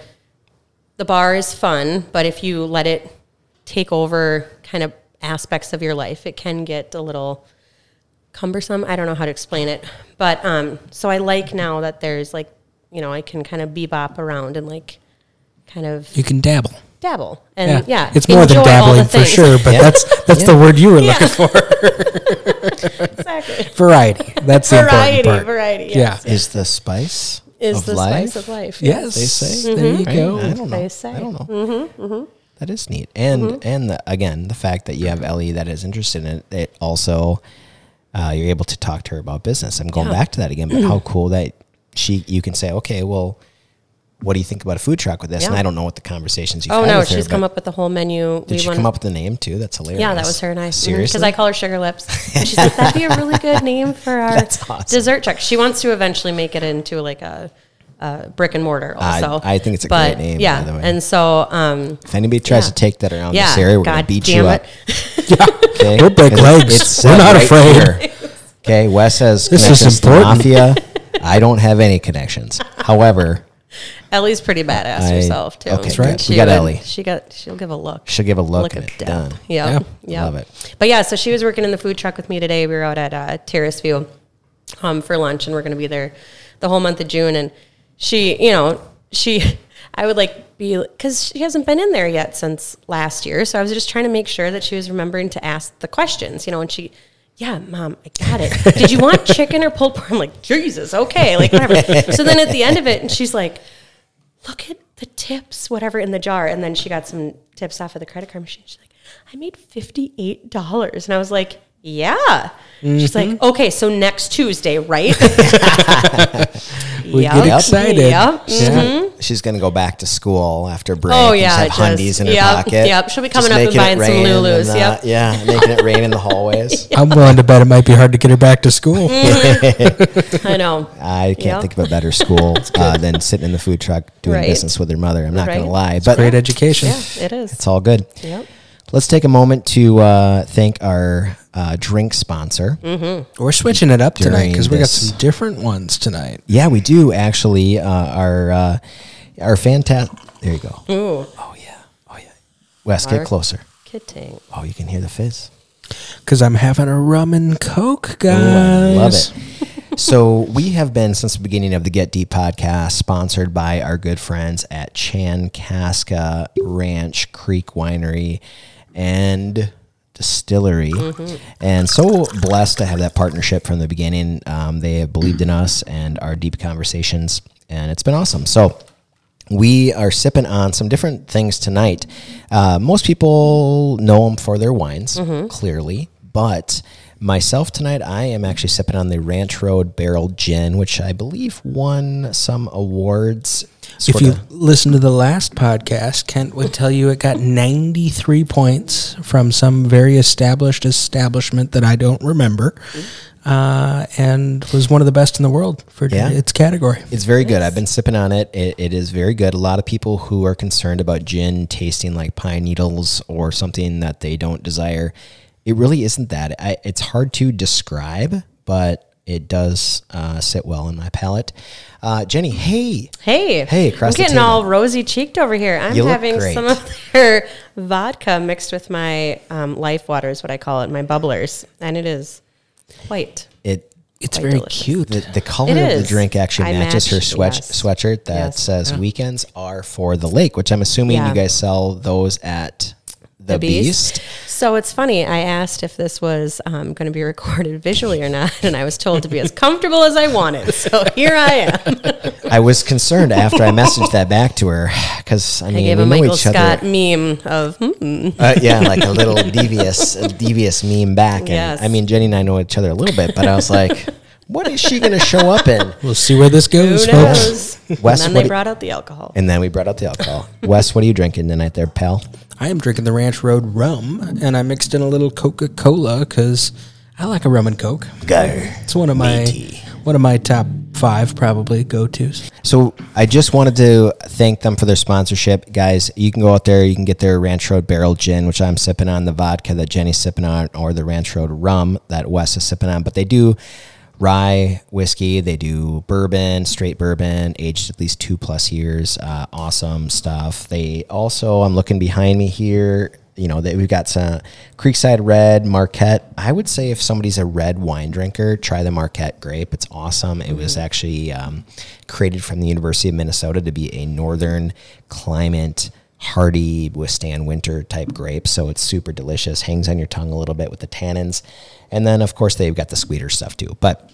the bar is fun, but if you let it take over kind of aspects of your life, it can get a little cumbersome. I don't know how to explain it. But um, so I like now that there's like, you know, I can kind of bebop around and like kind of You can dabble. dabble. And yeah, it's more than enjoy all the dabbling for sure, but Yeah. that's that's the word you were Yeah. looking for. <laughs> exactly. Variety. That's the Variety, important part. variety. Yeah. Is the spice Is of the life? spice of life. Yes. They say. Mm-hmm. There you Right? go. I don't know. They say. I don't know. Mm-hmm. Mm-hmm. That is neat, and and the, again, the fact that you have Ellie that is interested in it, it also uh, you're able to talk to her about business. I'm going Yeah. back to that again, but how <clears throat> cool that she you can say, okay, well, what do you think about a food truck with this? And I don't know what the conversations you. Oh had no, with her, she's come up with the whole menu. Did she wanna- come up with the name too? That's hilarious. Yeah, that was her and I. Seriously, Because I call her Sugar Lips. <laughs> And she's like, that'd be a really good name for <laughs> our awesome. dessert truck. She wants to eventually make it into like a uh, brick and mortar I- also. I think it's a But, great name, by Yeah, the way. and so um, If anybody tries Yeah. to take that around yeah, this area, we're gonna beat you damn up. it. <laughs> Okay? We'll break legs. It's We're said not afraid. here. Okay, Wes has This is connections to important. mafia. I don't have any connections. However, Ellie's pretty badass I- herself too. okay, That's right. She We got would- Ellie. She got. She'll give a look. she'll give a look, and of it's death. done. Yep. Yeah. Yep. Love it. But yeah, so she was working in the food truck with me today. We were out at uh, Terrace View um, for lunch, and we're going to be there the whole month of June. And she, you know, she, <laughs> I would like be because she hasn't been in there yet since last year. So I was just trying to make sure that she was remembering to ask the questions, you know. And she, yeah, mom, I got it. Did you want chicken or pulled pork? I'm like, Jesus, okay, like whatever. so then at the end of it, and she's like, look at the tips, whatever, in the jar. And then she got some tips off of the credit card machine. She's like, I made $58. And I was like, yeah. She's like, okay, so next Tuesday, right? <laughs> <laughs> We Yep. get excited. Yep. Yeah. She's gonna go back to school after break. Oh, yeah, just have just- hundies in her yep, pocket. yep. She'll be Just coming up and making buying some rain Lulus, and, uh, yep. Yeah, making it rain in the hallways. <laughs> I'm willing to bet it might be hard to get her back to school. I know. I can't Yep. think of a better school uh, than sitting in the food truck doing Right. business with her mother. I'm not Right. gonna lie, but Great education. Yeah, it is. it's all good. Yep. Let's take a moment to uh, thank our uh, drink sponsor. We're switching it up tonight because we got some different ones tonight. Yeah, we do actually. Uh, our uh, our fantastic. There you go. Ooh, Oh yeah. Oh yeah. Wes, get Mark. closer. kidding. Oh, you can hear the fizz. Because I'm having a rum and coke, Ooh, I guys. love it. so we have been since the beginning of the Get Deep podcast, sponsored by our good friends at Chankaska Ranch Creek Winery and Distillery, and so blessed to have that partnership from the beginning. Um, they have believed in us and our deep conversations, and it's been awesome. So we are sipping on some different things tonight. Uh, most people know them for their wines, clearly, but myself tonight, I am actually sipping on the Ranch Road Barrel Gin, which I believe won some awards. If you of- listen to the last podcast, Kent would tell you it got 93 points from some very established establishment that I don't remember, uh, and was one of the best in the world for Yeah. its category. It's very good. I've been sipping on it. it. It is very good. A lot of people who are concerned about gin tasting like pine needles or something that they don't desire, it really isn't that. I, it's hard to describe, but it does uh, sit well in my palate. Uh, Jenny, hey, Hey, Hey, across I'm getting all rosy cheeked over here. I'm You having some of <laughs> their vodka mixed with my um, life water is what I call it, my bubblers, and it is quite. it It's Quite very delicious. cute. the, the color of the drink actually I matches her sweat, yes. sweatshirt that Yes. says weekends are for the lake, which I'm assuming Yeah. you guys sell those at the, Beast. So it's funny. I asked if this was um, going to be recorded <laughs> visually or not, and I was told to be as comfortable as I wanted. So here I am. <laughs> I was concerned after I messaged that back to her because I I mean gave we a know Michael each Scott other. meme of hmm. Uh, yeah, like a little devious, a devious meme back. And Yes. I mean, Jenny and I know each other a little bit, but I was like, what is she going to show up in? <laughs> We'll see where this Who goes, folks. knows? and then what they brought out the alcohol. And then we brought out the alcohol. Wes, what are you drinking tonight, there, pal? I am drinking the Ranch Road rum, and I mixed in a little Coca Cola because I like a rum and Coke. It's one of my Matey. one of my top five probably go tos. So I just wanted to thank them for their sponsorship, guys. You can go out there, you can get their Ranch Road Barrel Gin, which I'm sipping on, the vodka that Jenny's sipping on, or the Ranch Road Rum that Wes is sipping on. But they do rye whiskey, they do bourbon, straight bourbon, aged at least two plus years. Uh, awesome stuff. They also, I'm looking behind me here. You know, they, we've got some Creekside Red, Marquette. I would say if somebody's a red wine drinker, try the Marquette grape. It's awesome. It was actually um, created from the University of Minnesota to be a northern climate, hardy, withstand winter type grape. So it's super delicious. Hangs on your tongue a little bit with the tannins. And then, of course, they've got the sweeter stuff too. But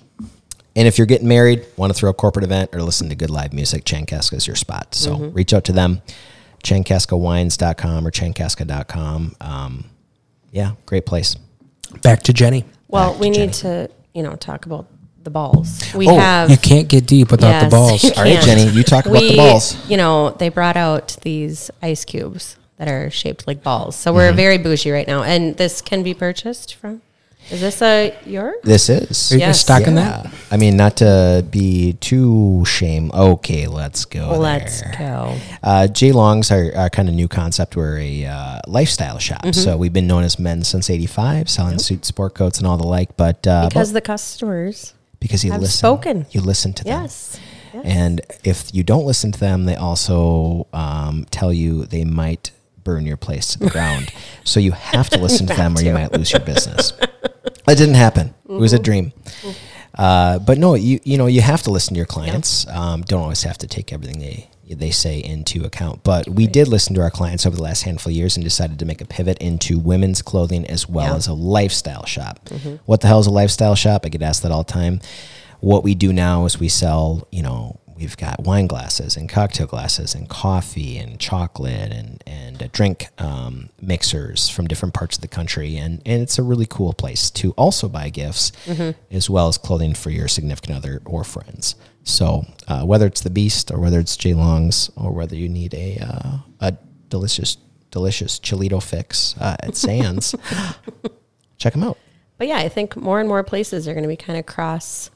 and if you're getting married, want to throw a corporate event or listen to good live music, Chankaska is your spot. So reach out to them, chankaskawines.com or chankaska.com. Um, yeah, great place. Back to Jenny. Well, Back to we Jenny. need to, you know, talk about the balls. We Oh, have. You can't get deep without Yes, the balls. All right. Jenny, you talk about the balls. You know, they brought out these ice cubes that are shaped like balls. So Mm-hmm. we're very bougie right now, and this can be purchased from. Is this a your? This is. Are you guys Yes. stocking Yeah. that? I mean, not to be too shame. Okay, let's go. Let's there. go. Uh, J Longs are, are kind of new concept. We're a uh, lifestyle shop, Mm-hmm. so we've been known as men since '85, selling suits, sport coats, and all the like. But uh, Because but- the customers. Because you have listen, spoken. you listen to them. Yes. yes. And if you don't listen to them, they also um, tell you they might burn your place to the ground. <laughs> So you have to listen to them or you might lose your business. That didn't happen. It was a Mm-hmm. dream. Uh, but no, you you know you have to listen to your clients. Um, don't always have to take everything they they say into account. But we did listen to our clients over the last handful of years and decided to make a pivot into women's clothing as well Yeah. as a lifestyle shop. What the hell is a lifestyle shop? I get asked that all the time. What we do now is we sell, you know, we've got wine glasses and cocktail glasses and coffee and chocolate and and drink um, mixers from different parts of the country, and and it's a really cool place to also buy gifts as well as clothing for your significant other or friends. So uh, whether it's the Beast or whether it's J Longs or whether you need a uh, a delicious delicious chilito fix uh, at Sands, <laughs> check them out. But yeah, I think more and more places are going to be kind of cross,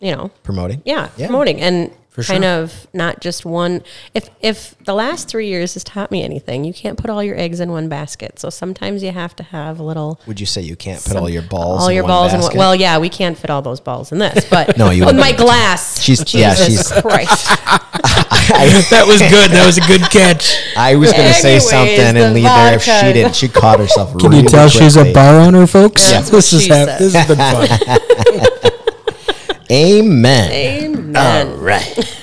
you know, Promoting, yeah, Yeah. promoting and For kind sure. of not just one. If if the last three years has taught me anything, you can't put all your eggs in one basket. So sometimes you have to have a little. Would you say you can't put all your balls? all in your one balls in one. Well, yeah, we can't fit all those balls in this, but <laughs> No, you with wouldn't. my glass. She's- Jesus yeah, she's- <laughs> Christ. <laughs> that was good. That was a good catch. I was going to say something and leave there if she didn't. She caught herself. Can you tell she's a bar owner, folks? That's this is she hap- said. this has been fun. Amen. Amen. Right.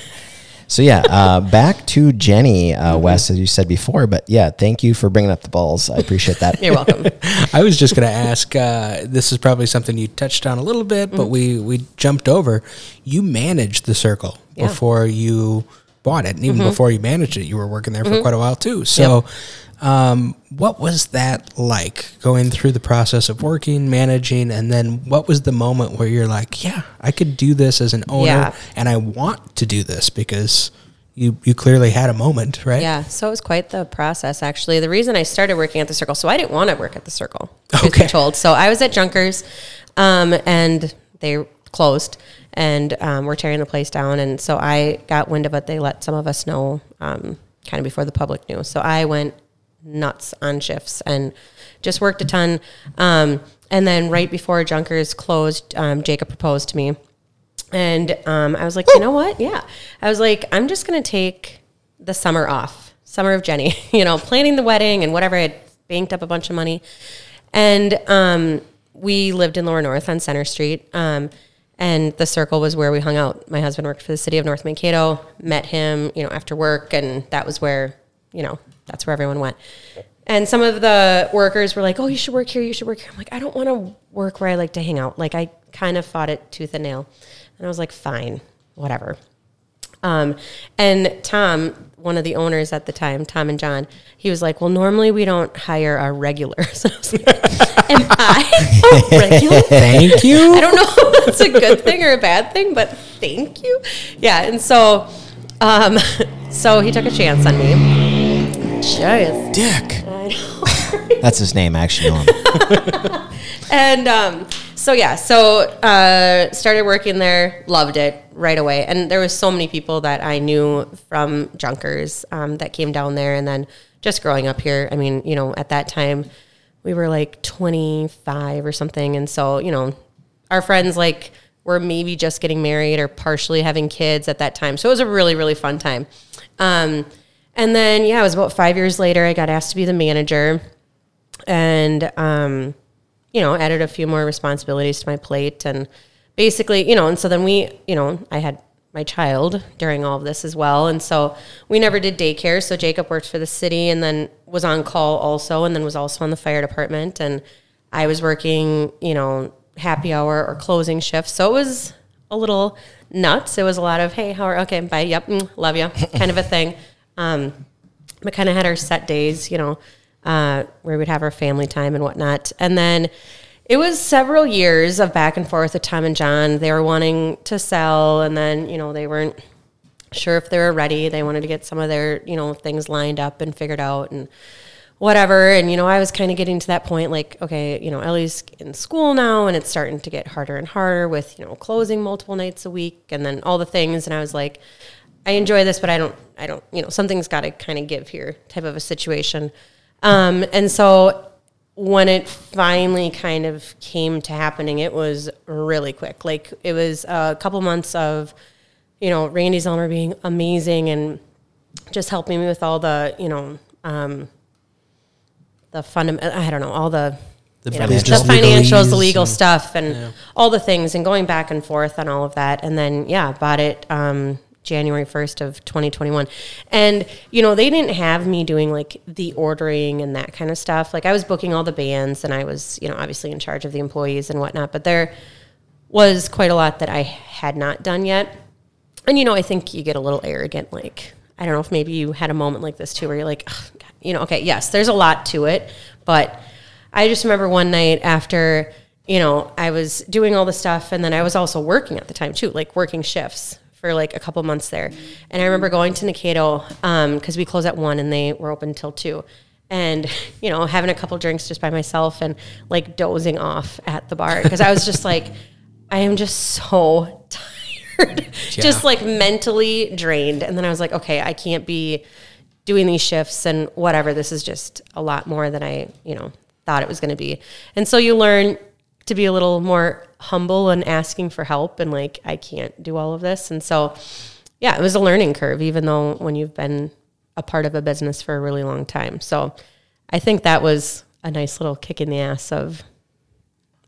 So yeah, uh, back to Jenny uh, West, as you said before. But yeah, thank you for bringing up the balls. I appreciate that. <laughs> You're welcome. <laughs> I was just going to ask. Uh, this is probably something you touched on a little bit, but we we jumped over. You managed the circle Yeah. before you bought it, and even before you managed it, you were working there for quite a while too. So, um, what was that like going through the process of working, managing, and then what was the moment where you're like, "Yeah, I could do this as an owner, Yeah. and I want to do this because." You, you clearly had a moment, right? Yeah, so it was quite the process actually. The reason I started working at the Circle, so I didn't want to work at the Circle. Truth Okay. be told, so I was at Junkers, um, and they closed, and um, we're tearing the place down. And so I got wind of it. They let some of us know um, kind of before the public knew. So I went nuts on shifts and just worked a ton. Um, and then right before Junkers closed, um, Jacob proposed to me. And um, I was like, you know what? Yeah. I was like, I'm just going to take the summer off, summer of Jenny, <laughs> you know, planning the wedding and whatever. I had banked up a bunch of money. And um, we lived in Lower North on Center Street. Um, and the circle was where we hung out. My husband worked for the city of North Mankato, met him, you know, after work. And that was where, you know, that's where everyone went. And some of the workers were like, "Oh, you should work here. You should work here." I'm like, "I don't want to work where I like to hang out." Like I kind of fought it tooth and nail, and I was like, "Fine, whatever." Um, and Tom, one of the owners at the time, Tom and John, he was like, "Well, normally we don't hire our regulars." <laughs> I was like, "Am I a regular?" <laughs> Thank you. I don't know if that's a good thing or a bad thing, but thank you. Yeah, and so, um, <laughs> so he took a chance on me. Dick. <laughs> That's his name. Actually. <laughs> And um, so yeah, so uh, started working there, loved it right away. And there was so many people that I knew from Junkers um, that came down there, and then just growing up here. I mean, you know, at that time we were like 25 or something, and so you know, our friends like were maybe just getting married or partially having kids at that time. So it was a really really fun time. Um, and then yeah, it was about five years later. I got asked to be the manager. And um, you know added a few more responsibilities to my plate and basically you know and so then we you know i had my child during all of this as well. And so we never did daycare. So jacob worked for the city and then was on call also and then was also on the fire department. And i was working you know happy hour or closing shifts. So it was a little nuts. It was a lot of hey how are okay bye yep mm, love you kind of a thing um, but kind of had our set days, you know, uh, where we'd have our family time and whatnot. And then it was several years of back and forth with Tom and John. They were wanting to sell, and then, you know, they weren't sure if they were ready. They wanted to get some of their, you know, things lined up and figured out and whatever. And, you know, I was kind of getting to that point like, okay, you know, Ellie's in school now and it's starting to get harder and harder with, you know, closing multiple nights a week and then all the things. And I was like, I enjoy this, but I don't, I don't, you know, something's got to kind of give here type of a situation. Um, and so when it finally kind of came to happening, it was really quick. Like it was a couple months of, you know, Randy Zellner being amazing and just helping me with all the, you know, um, the fundamental, I don't know, all the, The know, the financials, the legal and- stuff, and all the things, and going back and forth on all of that. And then, yeah, bought it um, January 1st of 2021. And, you know, they didn't have me doing like the ordering and that kind of stuff. Like I was booking all the bands and I was, you know, obviously in charge of the employees and whatnot, but there was quite a lot that I had not done yet. And, you know, I think you get a little arrogant. Like, I don't know if maybe you had a moment like this too, where you're like, you know, okay, yes, there's a lot to it. But I just remember one night after, you know, I was doing all the stuff and then I was also working at the time too, like working shifts for like a couple months there. And I remember going to Nikado um, because we closed at one and they were open till two. And, you know, having a couple drinks just by myself and like dozing off at the bar because I was just like, I am just so <laughs> tired, just like mentally drained. And then I was like, okay, I can't be doing these shifts and whatever. This is just a lot more than I, you know, thought it was going to be. And so you learn to be a little more humble and asking for help and like I can't do all of this. And so yeah, it was a learning curve even though when you've been a part of a business for a really long time. So I think that was a nice little kick in the ass of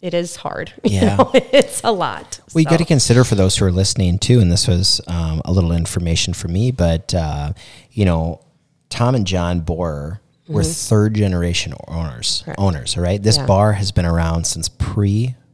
it is hard. <laughs> You Yeah. know, <laughs> it's a lot. Well, you got to consider for those who are listening too, and this was um, a little information for me, but uh, you know, Tom and John Borer were third generation owners. Correct. Owners, all right. This Yeah. bar has been around since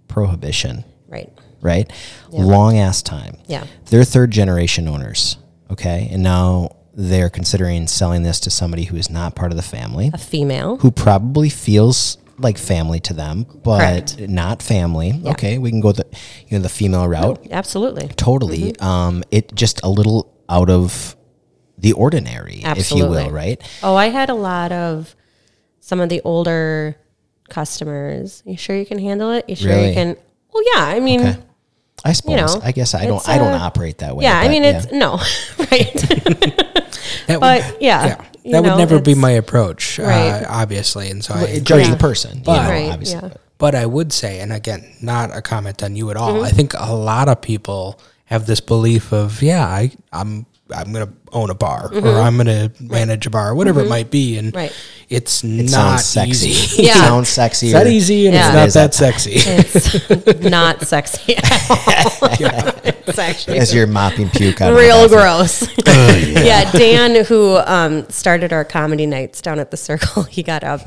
pre-prohibition, right. right? Long ass time. Yeah. They're third generation owners, okay, and now they're considering selling this to somebody who is not part of the family A female. who probably feels like family to them, but Correct. not family. Okay, we can go the you know the female route. Absolutely. Totally. Mm-hmm. Um, it just a little out of the ordinary, if you will, right? Oh, I had a lot of some of the older customers. You sure you can handle it? You sure Really? you can? Well, yeah. I mean, Okay. I suppose. know, I guess I don't. it's, I don't uh, operate that way. yeah. I but mean, it's no, <laughs> right? <laughs> That but yeah, you that would never be my approach, Right. uh, obviously. And so I judge agree. the person, But- you know, Right, obviously. yeah. But I would say, and again, not a comment on you at all. Mm-hmm. I think a lot of people have this belief of, yeah, I, I'm I'm going to own a bar or I'm going to manage a bar, or whatever it might be, and Mm-hmm. Right. it's It not sexy. easy. <laughs> It sounds sexy. It's not easy, and Yeah. it's not that sexy. <laughs> It's not sexy at all. <laughs> it's actually As you're mopping puke out. of real the bathroom. gross. yeah. Dan, who um, started our comedy nights down at the Circle, he got up.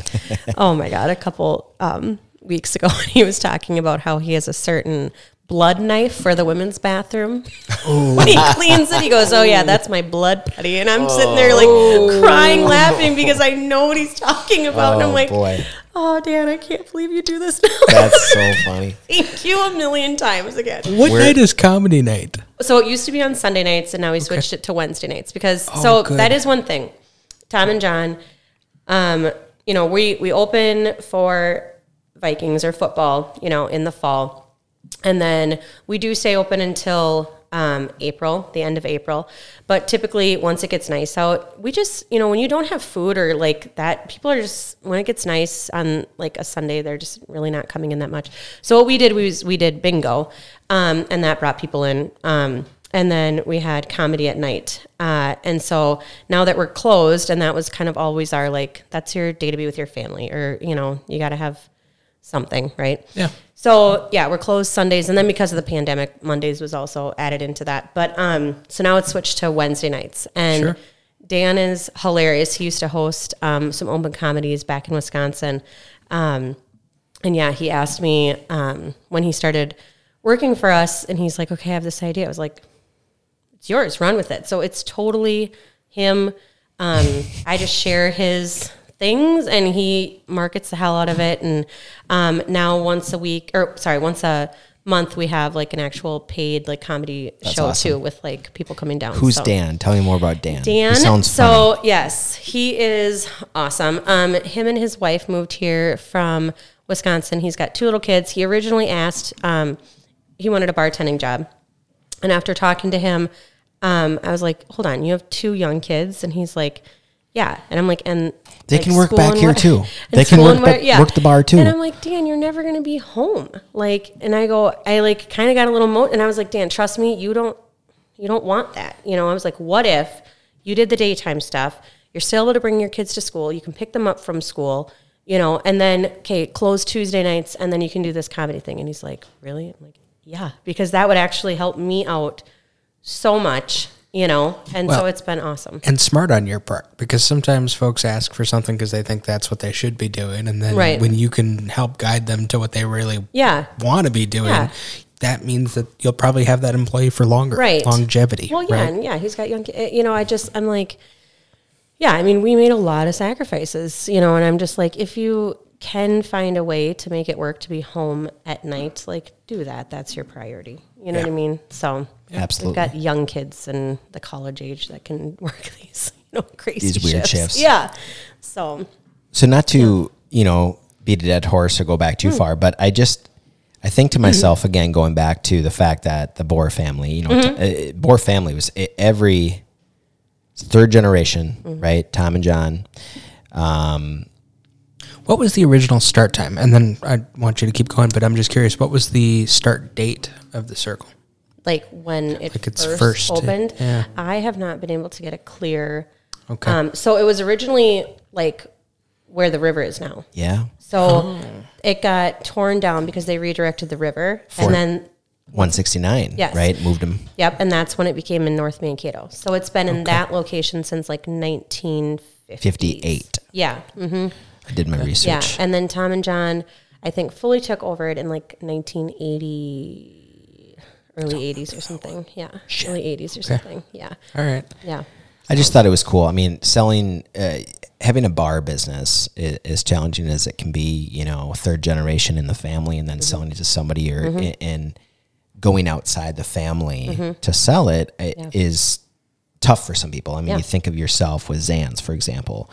Oh my god, a couple um, weeks ago, and he was talking about how he has a certain blood knife for the women's bathroom. <laughs> <laughs> when he cleans it, he goes, "Oh yeah, that's my blood putty," and I'm sitting there like crying, <laughs> laughing because I know what he's talking about, and I'm Oh like, boy, "Oh, Dan, I can't believe you do this now." that's so funny. Thank you a million times again. What Where- night is comedy night? So it used to be on Sunday nights, and now we switched it to Wednesday nights because Oh, so good. that is one thing. Tom and John, um, you know, we we open for Vikings or football, you know, in the fall, and then we do stay open until um, April, the end of April. But typically, once it gets nice out, we just, you know, when you don't have food or like that, people are just when it gets nice on like a Sunday, they're just really not coming in that much. So what we did was we did bingo, um, and that brought people in. Um, and then we had comedy at night. Uh, and so now that we're closed, and that was kind of always our like, that's your day to be with your family, or you know, you got to have something, right? Yeah. So yeah, we're closed Sundays, and then because of the pandemic, Mondays was also added into that. But um, so now it's switched to Wednesday nights, and Sure. Dan is hilarious. He used to host um, some open comedies back in Wisconsin, um, and yeah, he asked me um, when he started working for us, and he's like, "Okay, I have this idea." I was like, "It's yours. Run with it." So it's totally him. Um, I just share his things, and he markets the hell out of it. And um, now, once a week, or sorry, once a month we have like an actual paid like comedy show awesome. too with like people coming down. Who's So- Dan? Tell me more about Dan. Dan. He sounds so funny. yes, he is awesome. Um, him and his wife moved here from Wisconsin. He's got two little kids. He originally asked, um, he wanted a bartending job, and after talking to him, um, I was like, "Hold on, you have two young kids," and he's like. Yeah, and I'm like, and They like, can work back here, too. <laughs> They can work back- what- work the bar, too. And I'm like, Dan, you're never gonna be home. Like, and I go, I like kind of got a little mo, and I was like, Dan, trust me, you don't, you don't want that. You know, I was like, what if you did the daytime stuff? You're still able to bring your kids to school. You can pick them up from school. You know, and then okay, close Tuesday nights, and then you can do this comedy thing. And he's like, really? I'm like, yeah, because that would actually help me out so much. You know, and so it's been awesome. and smart on your part because sometimes folks ask for something because they think that's what they should be doing, and then Right. when you can help guide them to what they really Yeah. want to be doing, Yeah. that means that you'll probably have that employee for longer, right Longevity, well yeah right? and yeah he's got young you know i just i'm like yeah i mean we made a lot of sacrifices you know and i'm just like if you can find a way to make it work to be home at night like do that that's your priority you know what i mean so Absolutely. we've got young kids and the college age that can <laughs> work these you know crazy These weird shifts. yeah so So not to you know beat a dead horse or go back too far, but I just I think to Mm-hmm. myself again, going back to the fact that the Bohr family, you know, Mm-hmm. t- uh, Bohr family was every third generation, Mm-hmm. right? Tom and John. Um, What was the original start time? And then I want you to keep going, but I'm just curious, what was the start date of the circle? Like when it Like it's first, first, opened. yeah. I have not been able to get a clear. Okay. Um, so it was originally like where the river is now. yeah, So it got torn down because they redirected the river, and then one sixty nine. Yes. right. Moved them. yep, and that's when it became in North Mankato. So it's been in that location since like 1958. 58. Yeah. hmm I did my research. Yeah, research. and then Tom and John, I think, fully took over it in like 1980, early 80s or something. Yeah, early 80s or something. Yeah, All right. yeah, I just thought it was cool. I mean, selling, uh, having a bar business is, as challenging as it can be, you know, third generation in the family and then Mm-hmm. selling it to somebody or i- and going outside the family to sell it i- is Mm-hmm. Tough for some people. I mean, Yeah. you think of yourself with Zans, for example,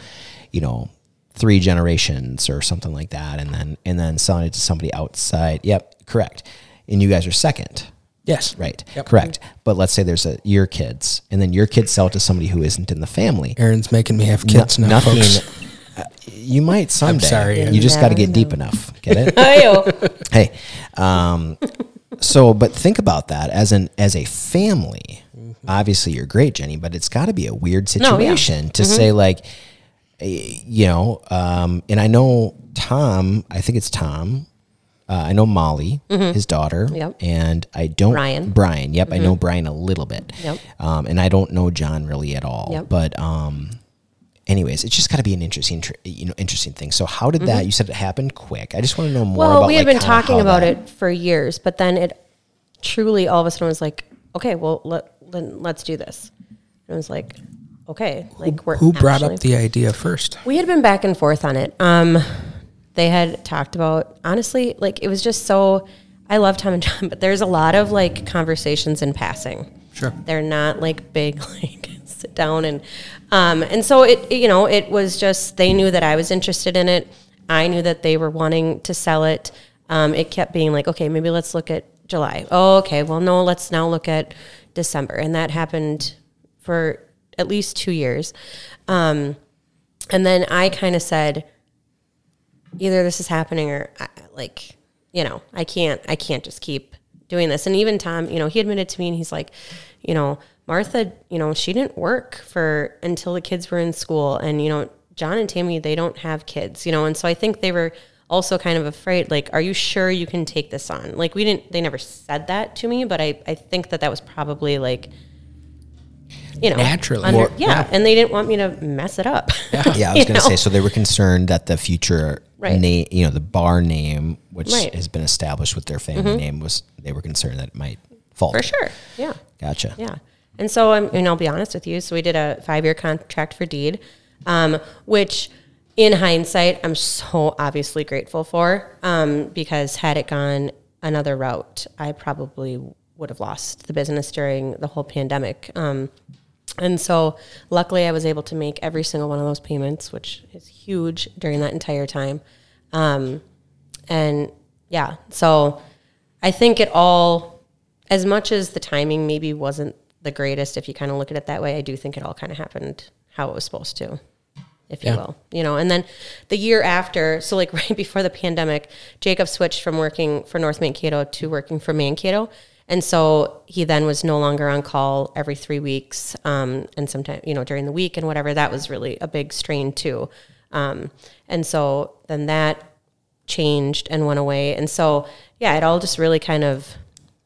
you know, three generations or something like that. And then, and then selling it to somebody outside. Yep. Correct. And you guys are second. Yes. Right. Yep. Correct. But let's say there's a your kids, and then your kids sell it to somebody who isn't in the family. Aaron's making me have kids No- now, nothing. folks. uh, you might someday. sorry. You just got to Never get deep enough. Get it? <laughs> Hey. Um, so, but think about that as an as a family. Obviously, you're great, Jenny, but it's got to be a weird No, yeah. situation to say like, eh, you know. Um, and I know Tom. I think it's Tom. Uh, I know Molly, his daughter, Mm-hmm. Yep. and I don't Brian. Mm-hmm. Brian. Yep, I know Brian a little bit. Yep. Um, and I don't know John really at all. Yep. But um, anyways, it's just got to be an interesting, tr- you know, interesting thing. So how did that? You said it happened quick. I just want to know more. Mm-hmm. Well, about, we had like, been talking how about that- it for years, but then it truly all of a sudden was like, okay, well, let, then let's do this. And it was like, okay, like we're Who brought actually- up the idea first? We had been back and forth on it. Um, they had talked about honestly, like it was just so. I love Tom and John, <laughs> but there's a lot of like conversations in passing. Sure. they're not like big <laughs> like sit down and um, and so it you know it was just they knew that I was interested in it. I knew that they were wanting to sell it. Um, it kept being like, okay, maybe let's look at July. Oh, okay. Well, no, let's now look at December, and that happened for at least two years. Um, and then I kind of said, either this is happening or I, like, you know, I can't, I can't just keep doing this. And even Tom, you know, he admitted to me and he's like, you know, Martha, you know, she didn't work for until the kids were in school. And, you know, John and Tammy, they don't have kids, you know, and so I think they were also kind of afraid, like, are you sure you can take this on? Like, we didn't, they never said that to me, but I, I think that that was probably like, you know, Naturally. under- More- yeah, and they didn't want me to mess it up. Yeah, I <laughs> was going to know? say. So they were concerned that the future Right. name, you know, the bar name, which Right. has been established with their family name, was they were concerned that it might fall. For sure. Yeah. Gotcha. Yeah. And so, um, and I'll be honest with you. So we did a five year contract for deed, um, which in hindsight, I'm so obviously grateful for um, because had it gone another route, I probably would have lost the business during the whole pandemic. Um, and so, luckily, I was able to make every single one of those payments, which is huge during that entire time. Um, and yeah, so I think it all, as much as the timing maybe wasn't the greatest, if you kind of look at it that way, I do think it all kind of happened how it was supposed to, if Yeah. you will. You know, and then the year after, so like <laughs> right before the pandemic, Jacob switched from working for North Mankato to working for Mankato. And so he then was no longer on call every three weeks, um, and sometimes you know during the week and whatever. That was really a big strain too. Um, and so then that changed and went away. And so yeah, it all just really kind of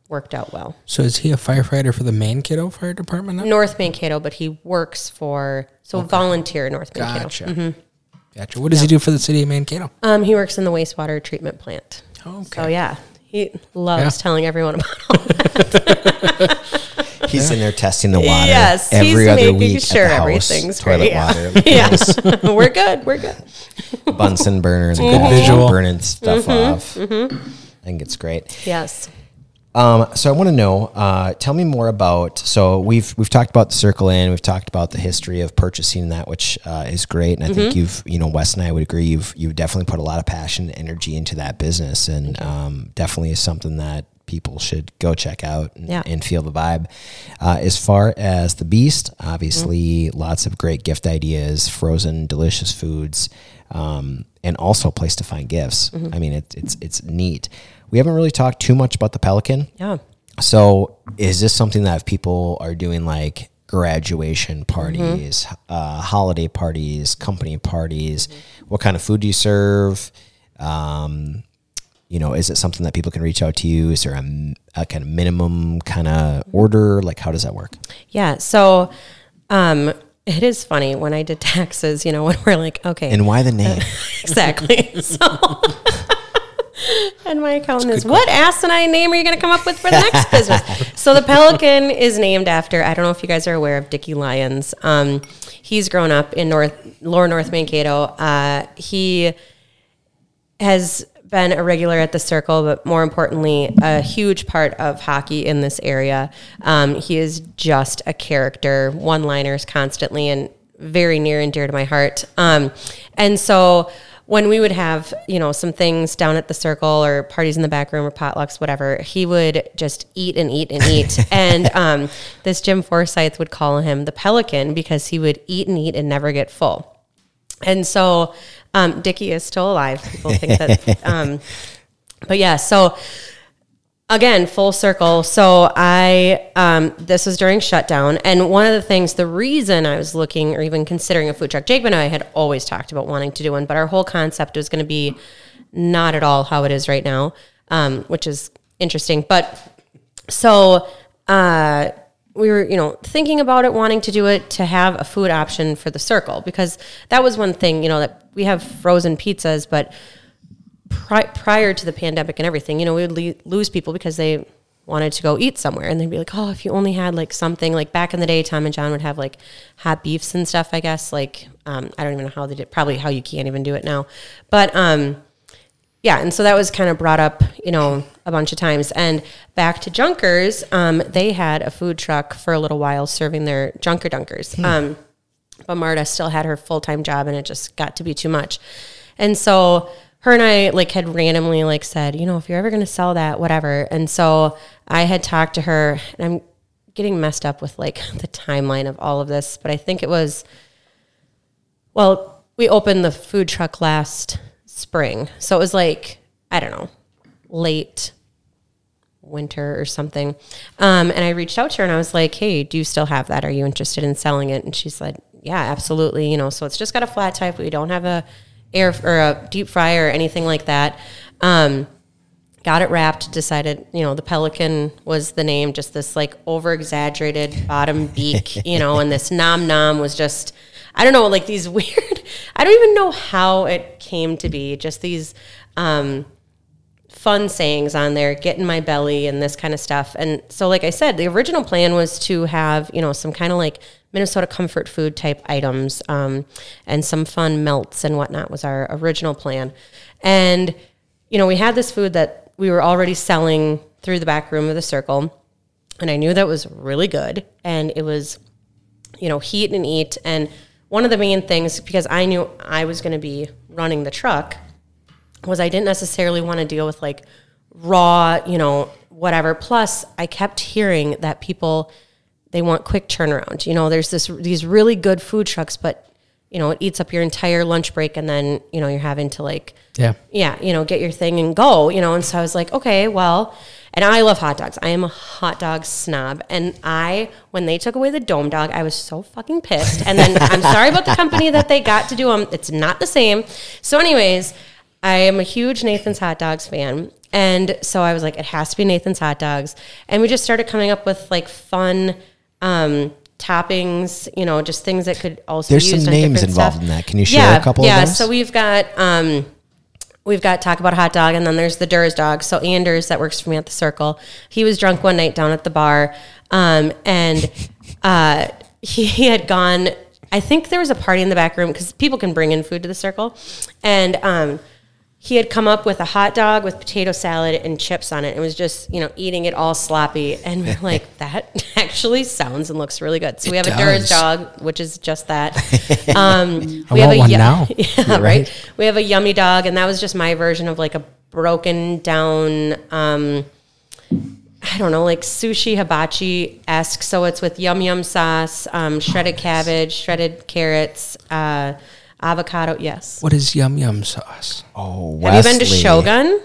worked out well. So is he a firefighter for the Mankato Fire Department now? North Mankato, but he works for so volunteer North Mankato. Gotcha. Gotcha. What does he do for the city of Mankato? Um, he works in the wastewater treatment plant. Okay. So yeah, he loves Yeah. telling everyone about all that. <laughs> He's in there testing the water Yes, every he's other making week sure at the house. everything's toilet great, <laughs> yeah. water. <laughs> yeah, we're good. We're good. Bunsen burners, good visual. burning stuff Mm-hmm. off. I think it's great. Yes. Um, so I want to know. Uh, tell me more about. So we've we've talked about the Circle Inn. We've talked about the history of purchasing that, which uh, is great. And I Mm-hmm. think you've you know Wes and I would agree. You've you've definitely put a lot of passion and energy into that business, and um, definitely is something that people should go check out and, Yeah. and feel the vibe. Uh, as far as the Beast, obviously lots of great gift ideas, frozen delicious foods, um, and also a place to find gifts. I mean, it, it's it's neat. We haven't really talked too much about the Pelican. Yeah. So, is this something that if people are doing like graduation parties, uh, holiday parties, company parties, what kind of food do you serve? Um, you know, is it something that people can reach out to you? Is there a kind of minimum kind of order? Like, how does that work? Yeah. So, um, it is funny when I did <laughs> taxes. You know, when we're like, okay, And why the name? <laughs> exactly. <laughs> So, <laughs> and my accountant is, what asinine name are you going to come up with for the next <laughs> business? So the Pelican is named after, I don't know if you guys are aware of Dickie Lyons. Um, he's grown up in North, Lower North Mankato. Uh, he has been a regular at the circle, but more importantly, a huge part of hockey in this area. Um, he is just a character, one liners constantly, and very near and dear to my heart. Um, and so when we would have, you know, some things down at the circle or parties in the back room or potlucks, whatever, he would just eat and eat and eat. <laughs> and um, this Jim Forsyth would call him the pelican because he would eat and eat and never get full. And so um, Dickie is still alive. People think that. <laughs> Um, but yeah, so again, full circle. So I, um, this was during shutdown. And one of the things, the reason I was looking or even considering a food truck, Jake and I had always talked about wanting to do one, but our whole concept was going to be not at all how it is right now, um, which is interesting. But so, uh, we were, you know, thinking about it, wanting to do it to have a food option for the circle because that was one thing, you know, that we have frozen pizzas, but pri- prior to the pandemic and everything, you know, we would le- lose people because they wanted to go eat somewhere and they'd be like, oh, if you only had like something like back in the day, Tom and John would have like hot beefs and stuff, I guess. Like, um, I don't even know how they did, probably how you can't even do it now. But, um, yeah, and so that was kind of brought up, you know, a bunch of times. And back to Junkers, um, they had a food truck for a little while serving their Junker Dunkers. Um, but Marta still had her full time job, and it just got to be too much. And so her and I like had randomly like said, you know, if you're ever going to sell that, whatever. And so I had talked to her, and I'm getting messed up with like <laughs> the timeline of all of this, but I think it was well, we opened the food truck last spring. So it was like, I don't know, late winter or something. Um, and I reached out to her and I was like, hey, do you still have that? Are you interested in selling it? And she said, yeah, absolutely. You know, so it's just got a flat type. We don't have a air or a deep fryer or anything like that. Um, got it wrapped, decided, you know, the pelican was the name, just this like over exaggerated bottom beak, <laughs> you know, and this nom nom was just, I don't know, like these <laughs> weird, I don't even know how it came to be, just these um, fun sayings on there, get in my belly and this kind of stuff. And so, like I said, the original plan was to have, you know, some kind of like Minnesota comfort food type items um, and some fun melts and whatnot was our original plan. And, you know, we had this food that we were already selling through the back room of the circle, and I knew that was really good, and it was, you know, heat and eat. And one of the main things, because I knew I was going to be running the truck, was I didn't necessarily want to deal with like raw, you know, whatever. Plus, I kept hearing that people they want quick turnaround. You know, there's this these really good food trucks, but you know, it eats up your entire lunch break, and then you know you're having to like Yeah. yeah, you know, get your thing and go, you know. And so I was like, okay, well, and I love hot dogs. I am a hot dog snob. And I, when they took away the dome dog, I was so fucking pissed. And then I'm sorry about the company that they got to do them. It's not the same. So, anyways, I am a huge Nathan's hot dogs fan. And so I was like, it has to be Nathan's hot dogs. And we just started coming up with like fun um, toppings, you know, just things that could also There's be some names involved stuff. in that. Can you share a couple of yeah, those? so we've got um, we've got talk about hot dog, and then there's the Durs dog. So Anders, that works for me at the Circle, he was drunk one night down at the bar, um, and <laughs> uh, he, he had gone. I think there was a party in the back room because people can bring in food to the Circle, and um, he had come up with a hot dog with potato salad and chips on it and was just, you know, eating it all sloppy. And we're <laughs> like, that actually sounds and looks really good. So we It have a Durs dog, which is just that. <laughs> Um, we have a one yu- now. <laughs> yeah, right. We have a yummy dog, and that was just my version of like a broken down. Um, I don't know, like sushi hibachi esque. So it's with yum yum sauce, um, shredded cabbage, shredded carrots, uh, avocado. Yes. What is yum yum sauce? oh, Have you been to Shogun?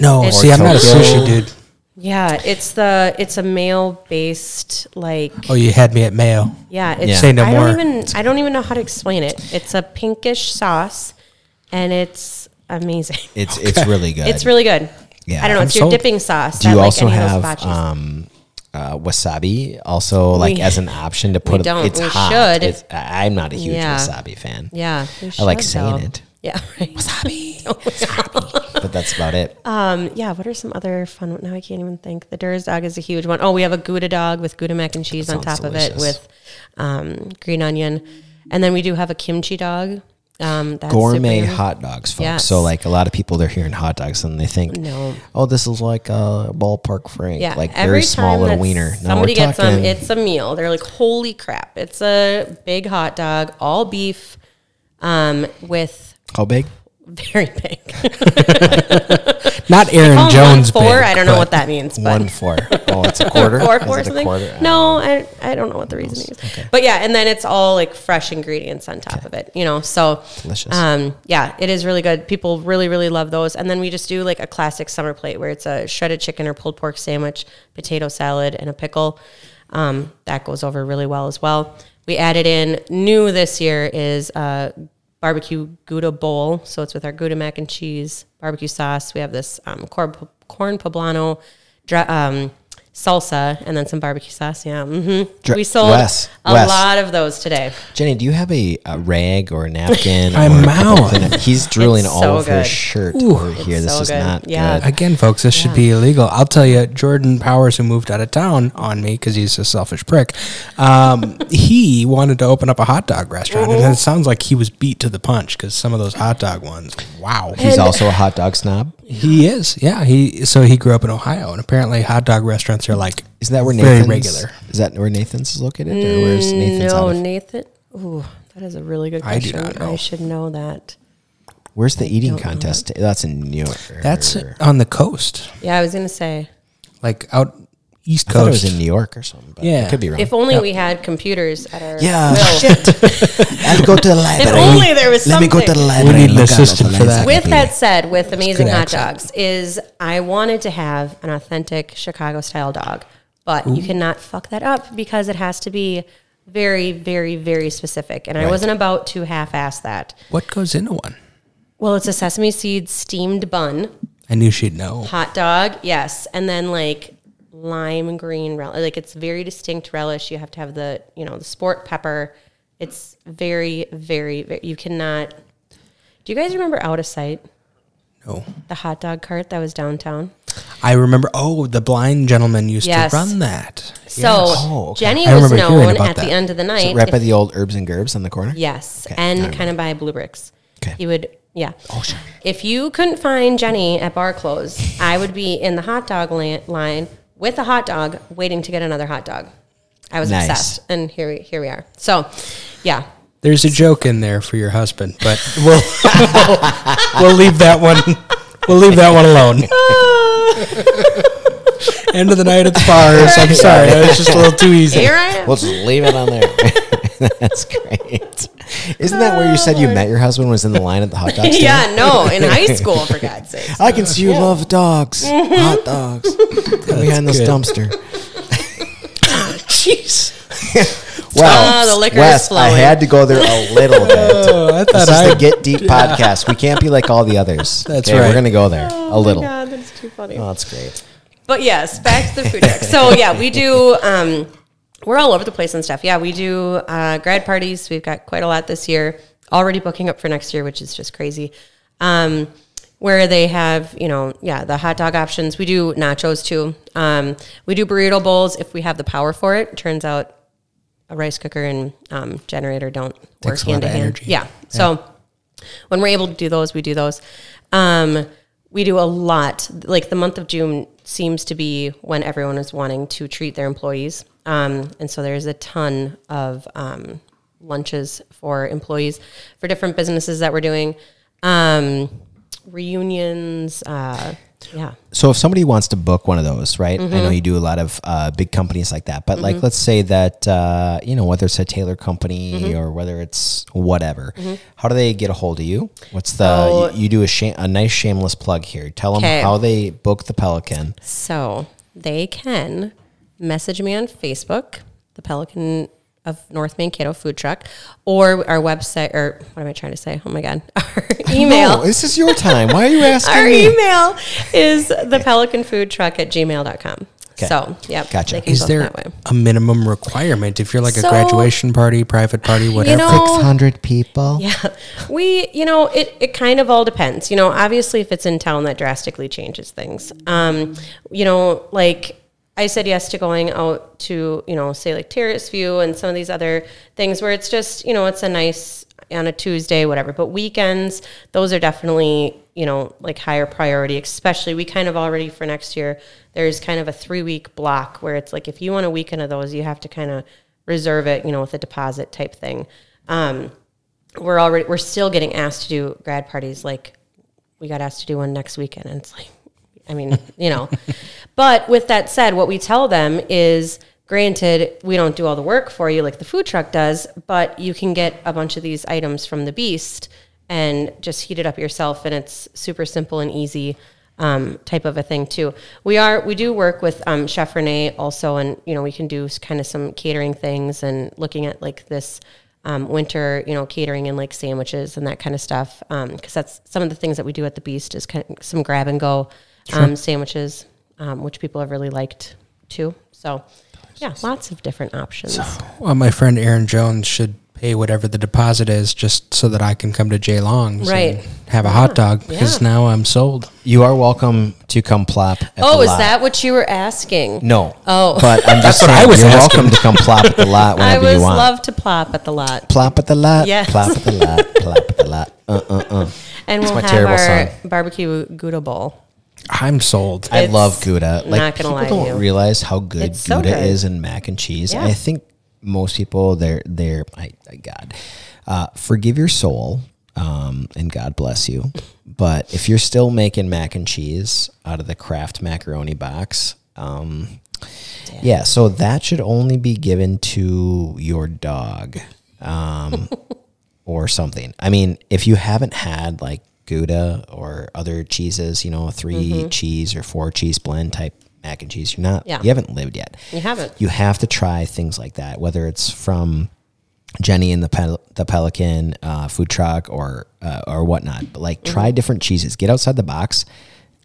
No, It's- see, I'm not a sushi dude. Yeah, it's the it's a male based like Oh, you had me at Mayo. yeah. It's, Yeah. Say no I more. don't even I don't even know how to explain it. It's a pinkish sauce, and it's amazing. It's <laughs> it's really good. It's really good. Yeah. I don't know. I'm It's your sold. dipping sauce. Do you not also like any of have those hibachis. um, uh, wasabi also like We- as an <laughs> option to put? it- don't. It's We hot. should. It's, I'm not a huge Yeah. wasabi fan. yeah, we I like saying though. it, <laughs> Yeah, right. Wasabi. <laughs> wasabi. but that's about it. Um, yeah. What are some other fun? Now I can't even think. The Durs dog is a huge one. Oh, we have a Gouda dog with Gouda mac and cheese That on top of it with um, green onion, and then we do have a kimchi dog. Um, that's Gourmet super- hot dogs, folks. Yes. So like a lot of people, they're hearing hot dogs and they think, No. oh, this is like a ballpark frank, Yeah, like every very small little wiener. Somebody gets talking. them. It's a meal. They're like, holy crap! It's a big hot dog, all beef, um, with how big? Very big. <laughs> Not Aaron Jones. one four. big, I don't know what that means. But One four. Oh, it's a quarter. <laughs> four four something. quarter? I No, I I don't know what the reasoning is. But yeah, and then it's all like fresh ingredients on top of it. You know, so Delicious. Um, yeah, it is really good. People really really love those. And then we just do like a classic summer plate where it's a shredded chicken or pulled pork sandwich, potato salad, and a pickle. Um, that goes over really well as well. We added in new this year is uh, barbecue Gouda bowl. So it's with our Gouda mac and cheese, barbecue sauce. We have this um, corn, corn poblano dra- um, salsa, and then some barbecue sauce. Yeah. hmm Dra- we sold Wes, a Wes. lot of those today. Jeni, do you have a, a rag or a napkin? <laughs> My or a mouth. He's drooling It's all so over his good. shirt over here. This so is good. not Yeah. good. Again, folks, this should be illegal. I'll tell you, Jordan Powers, who moved out of town on me because he's a selfish prick, um, <laughs> he wanted to open up a hot dog restaurant. And it sounds like he was beat to the punch because some of those hot dog ones, wow. He's also a hot dog snob. He is, yeah. He So he grew up in Ohio, and apparently hot dog restaurants are like Isn't that where very Nathan's regular. Is that where Nathan's is located, or where's mm, Nathan's? no, out of? Nathan. Ooh, that is a really good I do question. not know. I should know that. Where's the eating contest? That's in New York. That's on the coast, Yeah, I was gonna say. like out East I thought it Coast. was in New York or something. But Yeah. I could be wrong. If only we had computers at our yeah, will. <laughs> shit. I'll go to the library. only there was Let me go to the something. library. We need an look at assistant for that. With that said, with Amazing Hot. Dogs, is I wanted to have an authentic Chicago style dog, but you cannot fuck that up because it has to be very, very, very specific. And I wasn't about to half ass that. what goes into one? Well, it's a sesame seed steamed bun, I knew she'd know. hot dog, yes, and then like lime green relish. Like it's very distinct relish. You have to have the you know the sport pepper. It's very, very, very you cannot. Do you guys remember Out of Sight? No. The hot dog cart that was downtown. I remember, oh, the blind gentleman used Yes. to run that. So Oh, okay. Jeni was known at that. the end of the night. right by the old Herbs and Gerbs on the corner. yes, Okay, and kind of by Blue Bricks. Okay. He would Yeah. Oh, if you couldn't find Jeni at bar close, I would be in the hot dog la- line with a hot dog, waiting to get another hot dog. I was Nice. obsessed, and here we here we are. So, yeah, There's a joke in there for your husband, but we'll <laughs> we'll leave that one. We'll leave that one alone. <laughs> End of the night at the bars. I'm sorry, that was just a little too easy. here I am. We'll just leave it on there. <laughs> That's great. Isn't that where you said you met your husband was in the line at the hot dog <laughs> stand? yeah, no, in high <laughs> school, for God's sake. I can see you love dogs, hot dogs. <laughs> Behind this good. dumpster. Jeez. Well, Oh, the liquor is Wes, I flowing. had to go there a little bit. Oh, I This is I. the Get Deep podcast. We can't be like all the others. That's Okay, right. We're gonna go there a little. Oh God, that's too funny. Oh, that's great. But yes, back to the food truck. So yeah, we do. Um, we're all over the place and stuff. Yeah, we do uh, grad parties. We've got quite a lot this year. Already booking up for next year, which is just crazy. Um, where they have, you know, yeah, the hot dog options. We do nachos too. Um, we do burrito bowls if we have the power for it. Turns out a rice cooker and um, generator don't work Takes lot hand to hand. energy. Yeah. So when we're able to do those, we do those. Um, we do a lot. Like the month of June seems to be when everyone is wanting to treat their employees. Um, and so there's a ton of um, lunches for employees for different businesses that we're doing. Um, reunions. Uh, yeah. So if somebody wants to book one of those, right? I Mm-hmm. know you do a lot of uh, big companies like that, but like let's say that uh, you know whether it's a tailor company Mm-hmm. or whether it's whatever, how do they get a hold of you? What's the So- you, you do a shame, a nice shameless plug here? Tell them how they book the Pelican. So they can message me on Facebook, the Pelican of North Main Mankato Food Truck, or our website, or what am I trying to say? Oh my God. <laughs> Our email. No, this is your time. Why are you <laughs> asking Our me? email is the pelican food truck at gmail.com. Okay. So, yep. Gotcha. they can Is there that way. a minimum requirement if you're like a graduation party, private party, whatever? know- Six hundred people. Yeah. We, you know, it, it kind of all depends. You know, obviously, if it's in town, that drastically changes things. Um, you know, like I said yes to going out to, you know, say like Terrace View and some of these other things where it's just, you know, it's a nice on a Tuesday, whatever. But weekends, those are definitely, you know, like higher priority, especially we kind of already for next year, there's kind of a three week block where it's like if you want a weekend of those, you have to kind of reserve it, you know, with a deposit type thing. Um, we're already we're still getting asked to do grad parties like we got asked to do one next weekend and it's like i mean you know <laughs> but with that said what we tell them is granted we don't do all the work for you like the food truck does but you can get a bunch of these items from the beast and just heat it up yourself and it's super simple and easy um, type of a thing too we are we do work with um, chef renee also and you know we can do kind of some catering things and looking at like this um, winter, you know, catering and like sandwiches and that kind of stuff. Because that's some of the things that we do at the Beast is kind of some grab and go um, sandwiches, um, which people have really liked too. So, yeah, lots of different options. Well, my friend Aaron Jones should pay whatever the deposit is just so that I can come to Jay Long's Right. and have a hot dog because yeah. now I'm sold. You are welcome to come plop. At oh, the is lot. that what you were asking? No. Oh. But I'm <laughs> just That's what saying, I was you're asking. welcome to come plop at the lot <laughs> I whenever was you want. love to plop at the lot. plop at the lot. Yes. Plop at the lot. plop at the lot. Uh uh uh. <laughs> And It's we'll my have terrible our song. barbecue Gouda bowl. I'm sold. I It's love Gouda. Like not gonna people lie to don't you. realize how good It's so Gouda good. is in mac and cheese. Yeah. I think most people they're they're I, I God, uh, forgive your soul, um, and God bless you. But if you're still making mac and cheese out of the Kraft macaroni box, um, yeah, so that should only be given to your dog. Um, <laughs> or something. I mean, if you haven't had like Gouda or other cheeses, you know, a 3 cheese or four cheese blend type mac and cheese, you're not, Mm-hmm. Yeah. you haven't lived yet. You haven't. You have to try things like that, whether it's from Jeni and the Pel- the Pelican uh, food truck or uh, or whatnot. But like, Mm-hmm. try different cheeses. Get outside the box,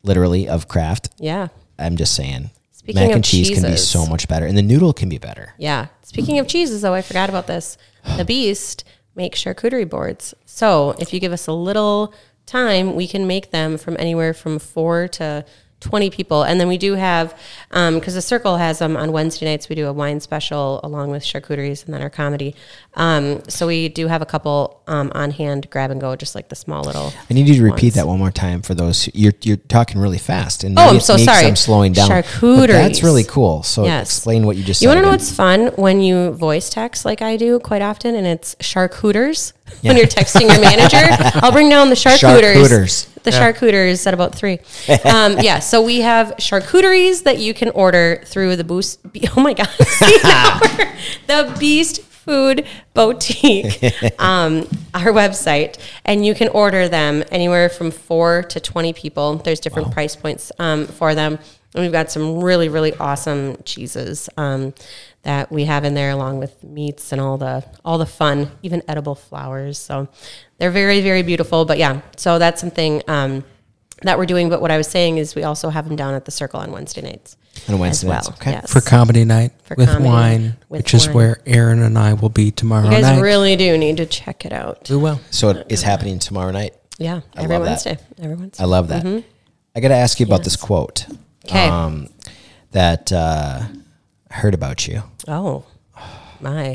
literally of Kraft. Yeah. I'm just saying, Speaking mac of and cheese can be so much better, and the noodle can be better. Yeah. Speaking of cheeses, though, I forgot about this. The <sighs> Beast makes charcuterie boards. So if you give us a little time, we can make them from anywhere from four to 20 people. And then we do have, because the circle has them on Wednesday nights, we do a wine special along with charcuteries and then our comedy. Um, so we do have a couple um, on hand grab and go, just like the small little. I need you to repeat ones. that one more time for those. who- You're you're talking really fast, and Oh, I'm so sorry. I'm slowing down. But Charcuteries. that's really cool. So Yes. explain what you just You said. want to know what's fun when you voice text like I do quite often, and it's charcuters Yeah. when you're texting your manager. I'll bring down the charcuters. Charcuters. The charcuters at about three. Um, <laughs> yeah, so we have charcuteries that you can order through the Boost. Oh my God, <laughs> See, <laughs> now we're- the Beast Food Boutique, um, our website, and you can order them anywhere from four to twenty people. There's different price points um, for them. And we've got some really, really awesome cheeses um, that we have in there, along with meats and all the all the fun, even edible flowers. So they're very, very beautiful. But yeah, so that's something um, that we're doing. But what I was saying is, we also have them down at the Circle on Wednesday nights. On Wednesday as nights, well. okay. Yes. for comedy night For with comedy wine, with which is where Aaron and I will be tomorrow you guys night. really do need to check it out. we will. So it is happening tomorrow night. Yeah, I every love that. Wednesday. Every Wednesday. I love that. I got to ask you about this Mm-hmm. Yes. quote. 'Kay. Um, that uh, I heard about you. Oh, my.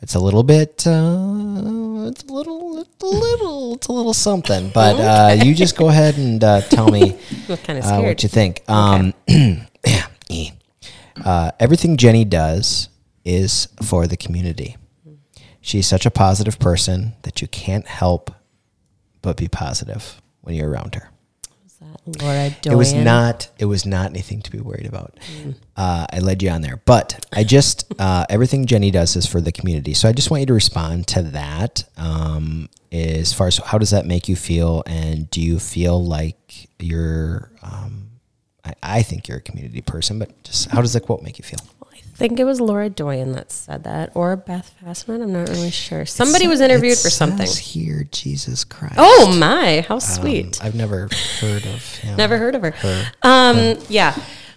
It's a little bit. Uh, it's a little. It's a little. It's a little something. But uh, you just go ahead and uh, tell me <laughs> kind of uh, scared. what you think. Um, <clears throat> yeah. eh. Uh, everything Jeni does is for the community. She's such a positive person that you can't help but be positive when you're around her. Laura Doyen. It was not. It was not anything to be worried about. Uh, I led you on there, but I just uh, everything Jeni does is for the community. So I just want you to respond to that. Um, as far as how does that make you feel, and do you feel like you're? Um, I, I think you're a community person, but just how does the quote make you feel? I think it was Laura Doyen that said that, or Beth Fassman. I'm not really sure. Somebody was interviewed for something. Here, Jesus Christ. Oh my, how Um, sweet! I've never heard of him. Never heard of her. Um, yeah,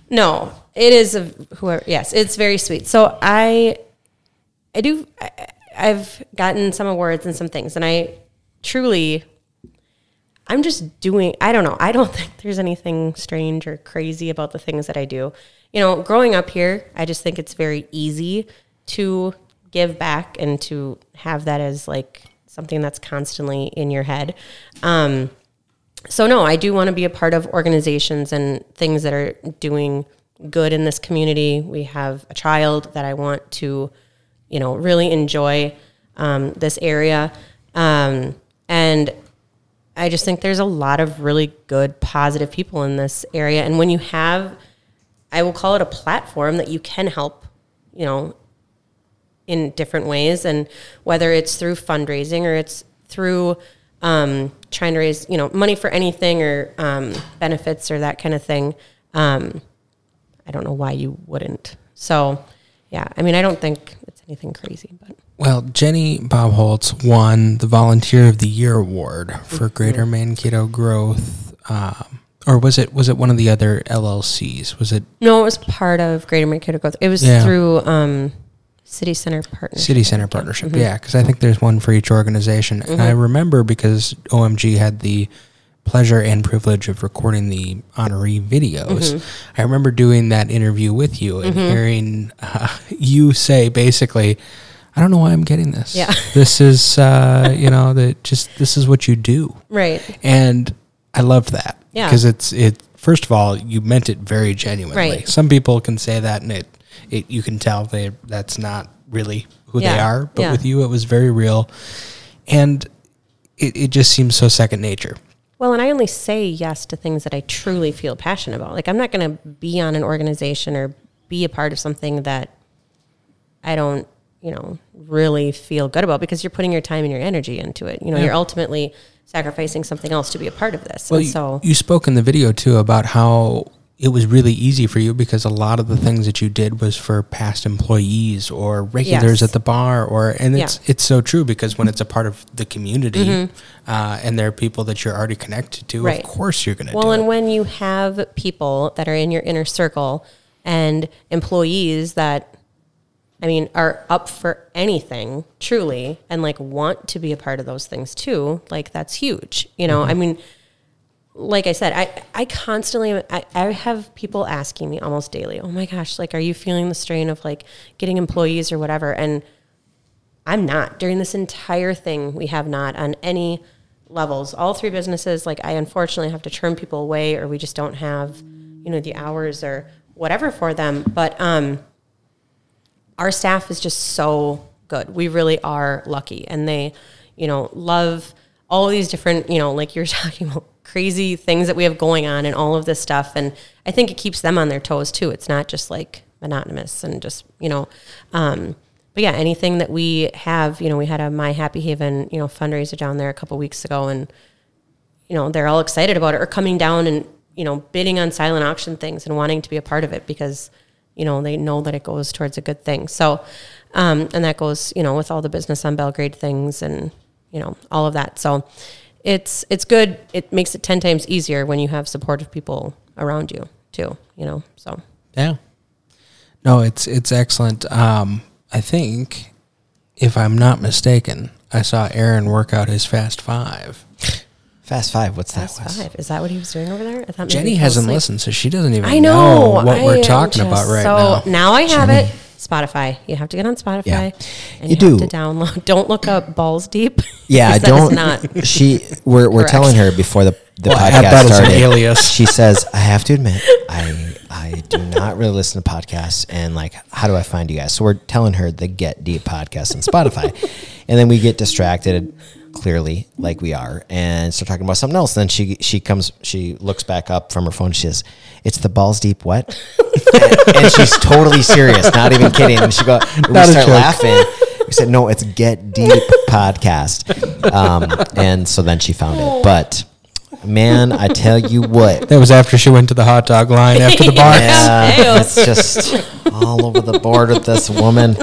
no, it is a whoever. Yes, it's very sweet. So I, I do. I, I've gotten some awards and some things, and I truly, I'm just doing. I don't know. I don't <laughs> think there's anything strange or crazy about the things that I do. You know, growing up here, I just think it's very easy to give back and to have that as like something that's constantly in your head. Um, so no, I do want to be a part of organizations and things that are doing good in this community. We have a child that I want to, you know, really enjoy um, this area, um, and I just think there's a lot of really good, positive people in this area. And when you have, I will call it a platform that you can help, you know, in different ways. And whether it's through fundraising or it's through um, trying to raise you know money for anything or um, benefits or that kind of thing um, i don't know why you wouldn't. So yeah i mean i don't think it's anything crazy but. Well, Jeni Bobholz won the Volunteer of the Year award for Mm-hmm. Greater Mankato Growth, um, or was it was it one of the other LLCs? Was it no it was part of greater mankato growth it was Yeah. through um, city center partnership City Center Partnership? Mm-hmm. Yeah, because I think there's one for each organization, and I remember because OMG had the pleasure and privilege of recording the honoree videos. Mm-hmm. I remember doing that interview with you and hearing uh, <laughs> you say basically. I don't know why I'm getting this. Yeah. <laughs> This is, uh, you know, that just this is what you do. right and I loved that. Yeah. because it's it. First of all, you meant it very genuinely. Right. Some people can say that, and it, it you can tell they that's not really who they are. But Yeah. with you, it was very real, and it, it just seems so second nature. Well, and I only say yes to things that I truly feel passionate about. Like I'm not going to be on an organization or be a part of something that I don't, you know, really feel good about because you're putting your time and your energy into it. You know, Yeah. you're ultimately sacrificing something else to be a part of this. Well, and you, so you spoke in the video too about how it was really easy for you because a lot of the things that you did was for past employees or regulars Yes. at the bar or and Yeah. Mm-hmm. it's it's so true because when it's a part of the community uh, and there are people that you're already connected to Right. of course you're going to Well, and it. when you have people that are in your inner circle and employees that, I mean, are up for anything truly and like want to be a part of those things too, like that's huge. You know, I mean, like I said, I, I constantly, I, I have people asking me almost daily, oh my gosh, like, are you feeling the strain of like getting employees or whatever? And I'm not. During this entire thing, we have not on any levels. All three businesses, like, I unfortunately have to turn people away or we just don't have, you know, the hours or whatever for them. But um, our staff is just so good. We really are lucky. And they, you know, love all these different, you know, like you're <laughs> talking about crazy things that we have going on and all of this stuff. And I think it keeps them on their toes too. It's not just like monotonous and just, you know, um, but yeah, anything that we have, you know, we had a My Happy Haven, you know, fundraiser down there a couple weeks ago and, you know, they're all excited about it or coming down and, you know, bidding on silent auction things and wanting to be a part of it because, you know, they know that it goes towards a good thing. So, um, and that goes, you know, with all the business on Belgrade things and, you know, all of that. So it's, it's good. It makes it 10 times easier when you have supportive people around you too, you know, so. Yeah. No, it's it's excellent. Um, I think, if I'm not mistaken, I saw Aaron work out his fast five. Fast Five. What's that? That's Wes? five. Is that what he was doing over there? I thought Jeni hasn't asleep. listened, so she doesn't even I know, what I we're am talking about right so now. I have it. Spotify. You have to get on Spotify. Yeah. And You you, have do. to download. <laughs> Don't look up balls deep. <laughs> Yeah, I because that is don't. Not. <laughs> She, we're, we're Correct. telling her before the, the Well, podcast that as an started. alias. She says, "I have to admit, I I do not really listen to podcasts, and like, how do I find you guys?" So we're telling her the Get Deep podcast on Spotify, and then we get distracted, clearly, like we are, and start talking about something else. then she she comes, she looks back up from her phone. She says, "It's the balls deep what?" and, and she's totally serious, not even kidding. And she go, we Not a start laughing. We said, "No, it's Get Deep podcast," um, and so then she found it. But man, I tell you what, That was after she went to the hot dog line after the bar. yeah, it's just all over the board with this woman.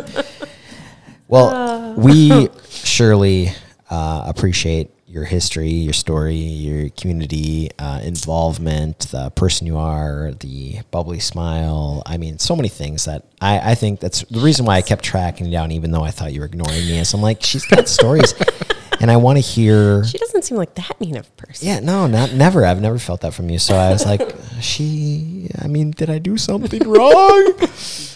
Well, we surely uh, appreciate your history, your story, your community uh, involvement, the person you are, the bubbly smile. I mean, so many things that I, I think that's the reason why I kept tracking down, even though I thought you were ignoring me. Is I'm like, she's got stories, <laughs> and I want to hear. She doesn't seem like that mean of a person. Yeah, no, not never. I've never felt that from you. So I was like, <laughs> she. I mean, did I do something <laughs> wrong?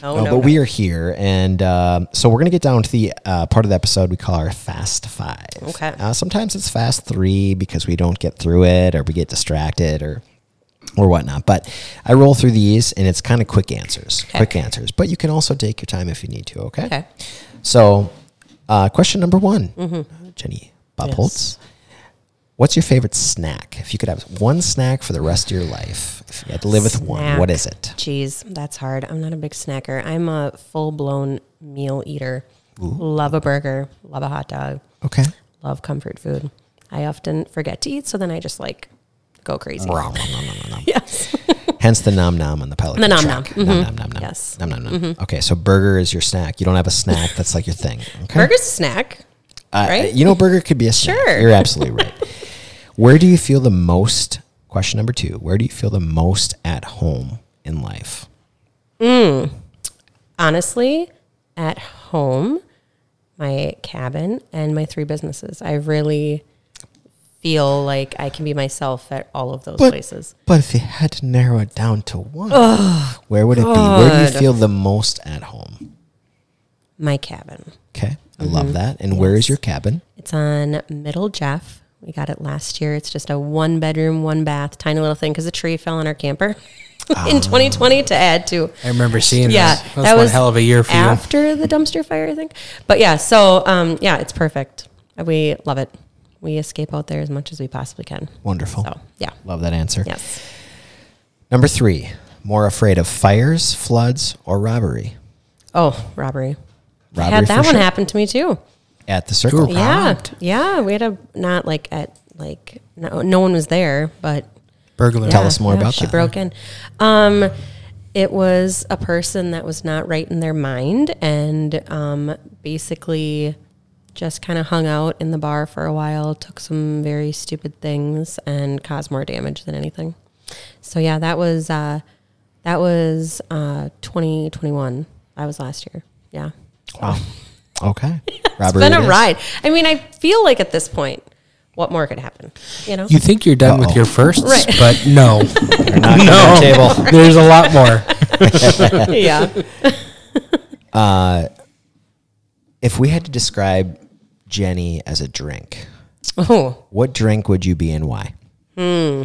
No, no, no, but we are here, and um, so we're gonna get down to the uh, part of the episode we call our fast five. Okay. Uh, sometimes it's fast three because we don't get through it, or we get distracted, or or whatnot. But I roll through these, and it's kind of quick answers. Okay. Quick answers, but you can also take your time if you need to. Okay. Okay. So, uh, question number one, Jeni Bob Mm-hmm. Yes. Holtz. What's your favorite snack? If you could have one snack for the rest of your life, if you had to live with one, what is it? Jeez, that's hard. I'm not a big snacker. I'm a full blown meal eater. Love a burger. Love a hot dog. Okay. Love comfort food. I often forget to eat, so then I just like go crazy. <laughs> yes. Hence the nom nom on the pellet. The nom nom. Nom Mhm. nom nom nom. Yes. Nom nom nom. Okay, so burger is your snack. You don't have a snack that's like your thing. Okay. Burger's a snack. Uh, right? You know, burger could be a snack. Sure. You're absolutely right. <laughs> Where do you feel the most? Question number two. Where do you feel the most at home in life? Mm. honestly, at home, my cabin and my three businesses. I really feel like I can be myself at all of those places. But if you had to narrow it down to one, where would it be? Where do you feel the most at home? My cabin. Okay, I Mm-hmm. love that. And where is your cabin? It's on Middle Jeff. We got it last year. It's just a one bedroom, one bath, tiny little thing because a tree fell on our camper <laughs> in 2020 to add to. I remember seeing Yeah, that. was one hell of a year for you. after the dumpster fire, I think. But yeah, so um, yeah, it's perfect. We love it. We escape out there as much as we possibly can. Wonderful. So yeah, Love that answer. yes. Number three, more afraid of fires, floods, or robbery? Oh, robbery. I Robbery had for that one sure. happen to me too. At the circle. Yeah, yeah. We had a not like at like no, no one was there, but Burglary. Tell us more about she that. She broke in. Um, it was a person that was not right in their mind and um, basically just kind of hung out in the bar for a while, took some very stupid things, and caused more damage than anything. So yeah, that was uh, that was uh, 2021. That was last year. Yeah. Wow. <laughs> Okay. <laughs> It's Robbery. been a ride. I mean, I feel like at this point, what more could happen? You know? You think you're done with your firsts, Right. <laughs> but no, no. table. there's a lot more. yeah. Uh, if we had to describe Jeni as a drink, Oh, what drink would you be and why? Hmm.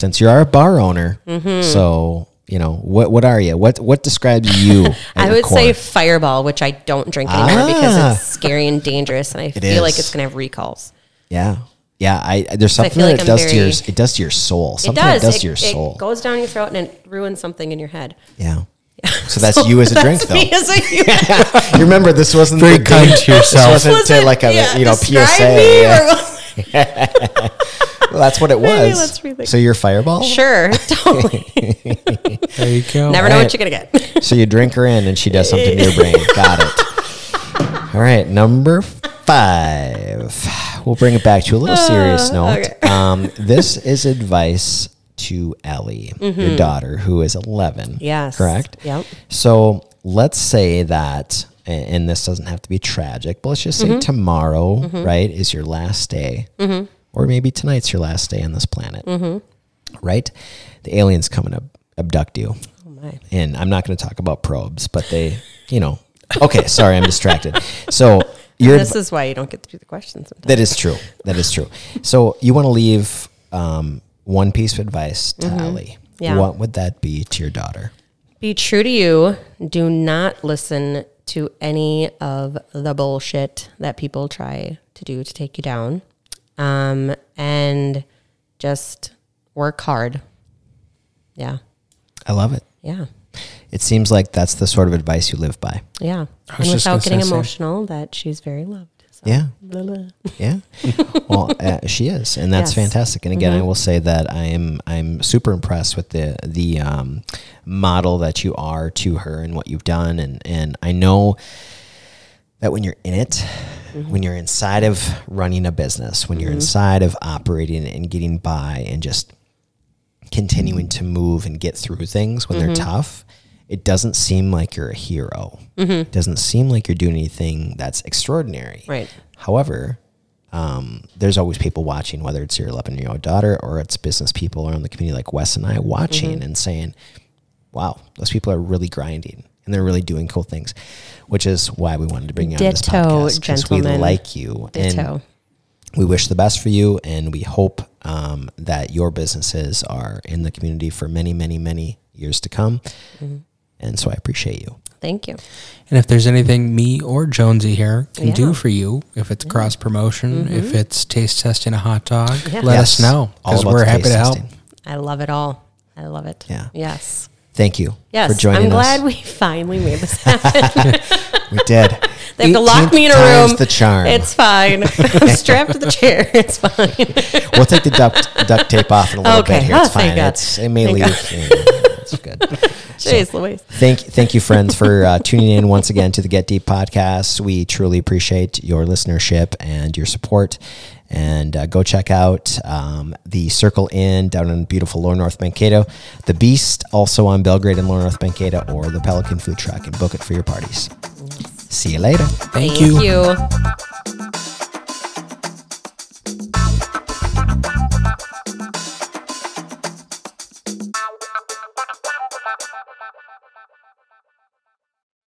Since you are a bar owner, mm-hmm. so you know what what are you? What what describes you? <laughs> I would core? say Fireball, which I don't drink anymore Ah. because it's scary and dangerous, and I feel is. like it's gonna have recalls. yeah, yeah. I there's I something feel that like it I'm does to your it does to your soul. It does. that does it, to your it soul. goes down your throat and it ruins something in your head. yeah. So that's you as a <laughs> drink, though. Me as a- <laughs> you remember this wasn't Very the kind big- to yourself. This wasn't Was to like a yeah, you know describe PSA. Me, yeah. or was- <laughs> Well, that's what it Maybe was. let's rethink. so you're Fireball. Sure, <laughs> totally. There you go. Never know what you're gonna get. <laughs> So you drink her in, and she does something to your brain. Got it. All right, number five. We'll bring it back to a little serious note. Uh, okay. Um, this is advice to Ellie, your daughter, who is 11. Mm-hmm. Yes. Correct? Yep. So let's say that, a- and this doesn't have to be tragic, but let's just say Mm-hmm. tomorrow, right, is your last day. Or maybe tonight's your last day on this planet. Mm-hmm. Right? The aliens come and ab- abduct you Oh my. and I'm not going to talk about probes, but they, you know, okay, sorry, I'm distracted. <laughs> So you're This is why you don't get to do the questions. Sometimes. that is true. That is true. So you want to leave um, one piece of advice to. Mm-hmm. Yeah. What would that be to your daughter? Be true to you. Do not listen to any of the bullshit that people try to do to take you down. Um, and just work hard. Yeah. I love it. Yeah. It seems like that's the sort of advice you live by. Yeah. And without getting emotional, that she's very loved. So, Yeah. blah, blah. Yeah. well, uh, she is, and that's Yes. Mm-hmm. fantastic. And again, I will say that I am I'm super impressed with the the um, model that you are to her and what you've done, and and I know that when you're in it, Mm-hmm. when you're inside of running a business, when you're inside of operating and getting by, and just continuing to move and get through things when Mm-hmm. they're tough. It doesn't seem like you're a hero. Mm-hmm. It doesn't seem like you're doing anything that's extraordinary. Right. However, um, there's always people watching, whether it's your 11 year old daughter or it's business people around the community like Wes and I watching Mm-hmm. and saying, wow, those people are really grinding and they're really doing cool things, which is why we wanted to bring you on this podcast because we like you Ditto. and we wish the best for you and we hope um, that your businesses are in the community for many, many, many years to come. Mm-hmm. And so I appreciate you. Thank you. And if there's anything me or Jonesy here can Yeah. do for you, if it's cross promotion, mm-hmm. if it's taste testing a hot dog, Yeah. let Yes. us know because we're happy to help. testing. I love it all. I love it. Yeah. Yes. Thank you Yes. for joining us. I'm glad us. we <laughs> finally made this happen. <laughs> we did. <laughs> They have to lock me in a room. the charm. It's fine. I'm strapped to the chair. It's fine. we'll take the duct, duct tape off in a little Okay. bit here. Oh, It's thank fine. It's, it may Thank leave. It's good. Jeez Louise. Thank, thank you, friends, for uh, tuning in once again to the Get Deep podcast. We truly appreciate your listenership and your support. And uh, go check out um, the Circle Inn down in beautiful Lower North Mankato, the Beast also on Belgrade and Lower North Mankato, or the Pelican Food Truck, and book it for your parties. See you later. Thank, Thank you. you.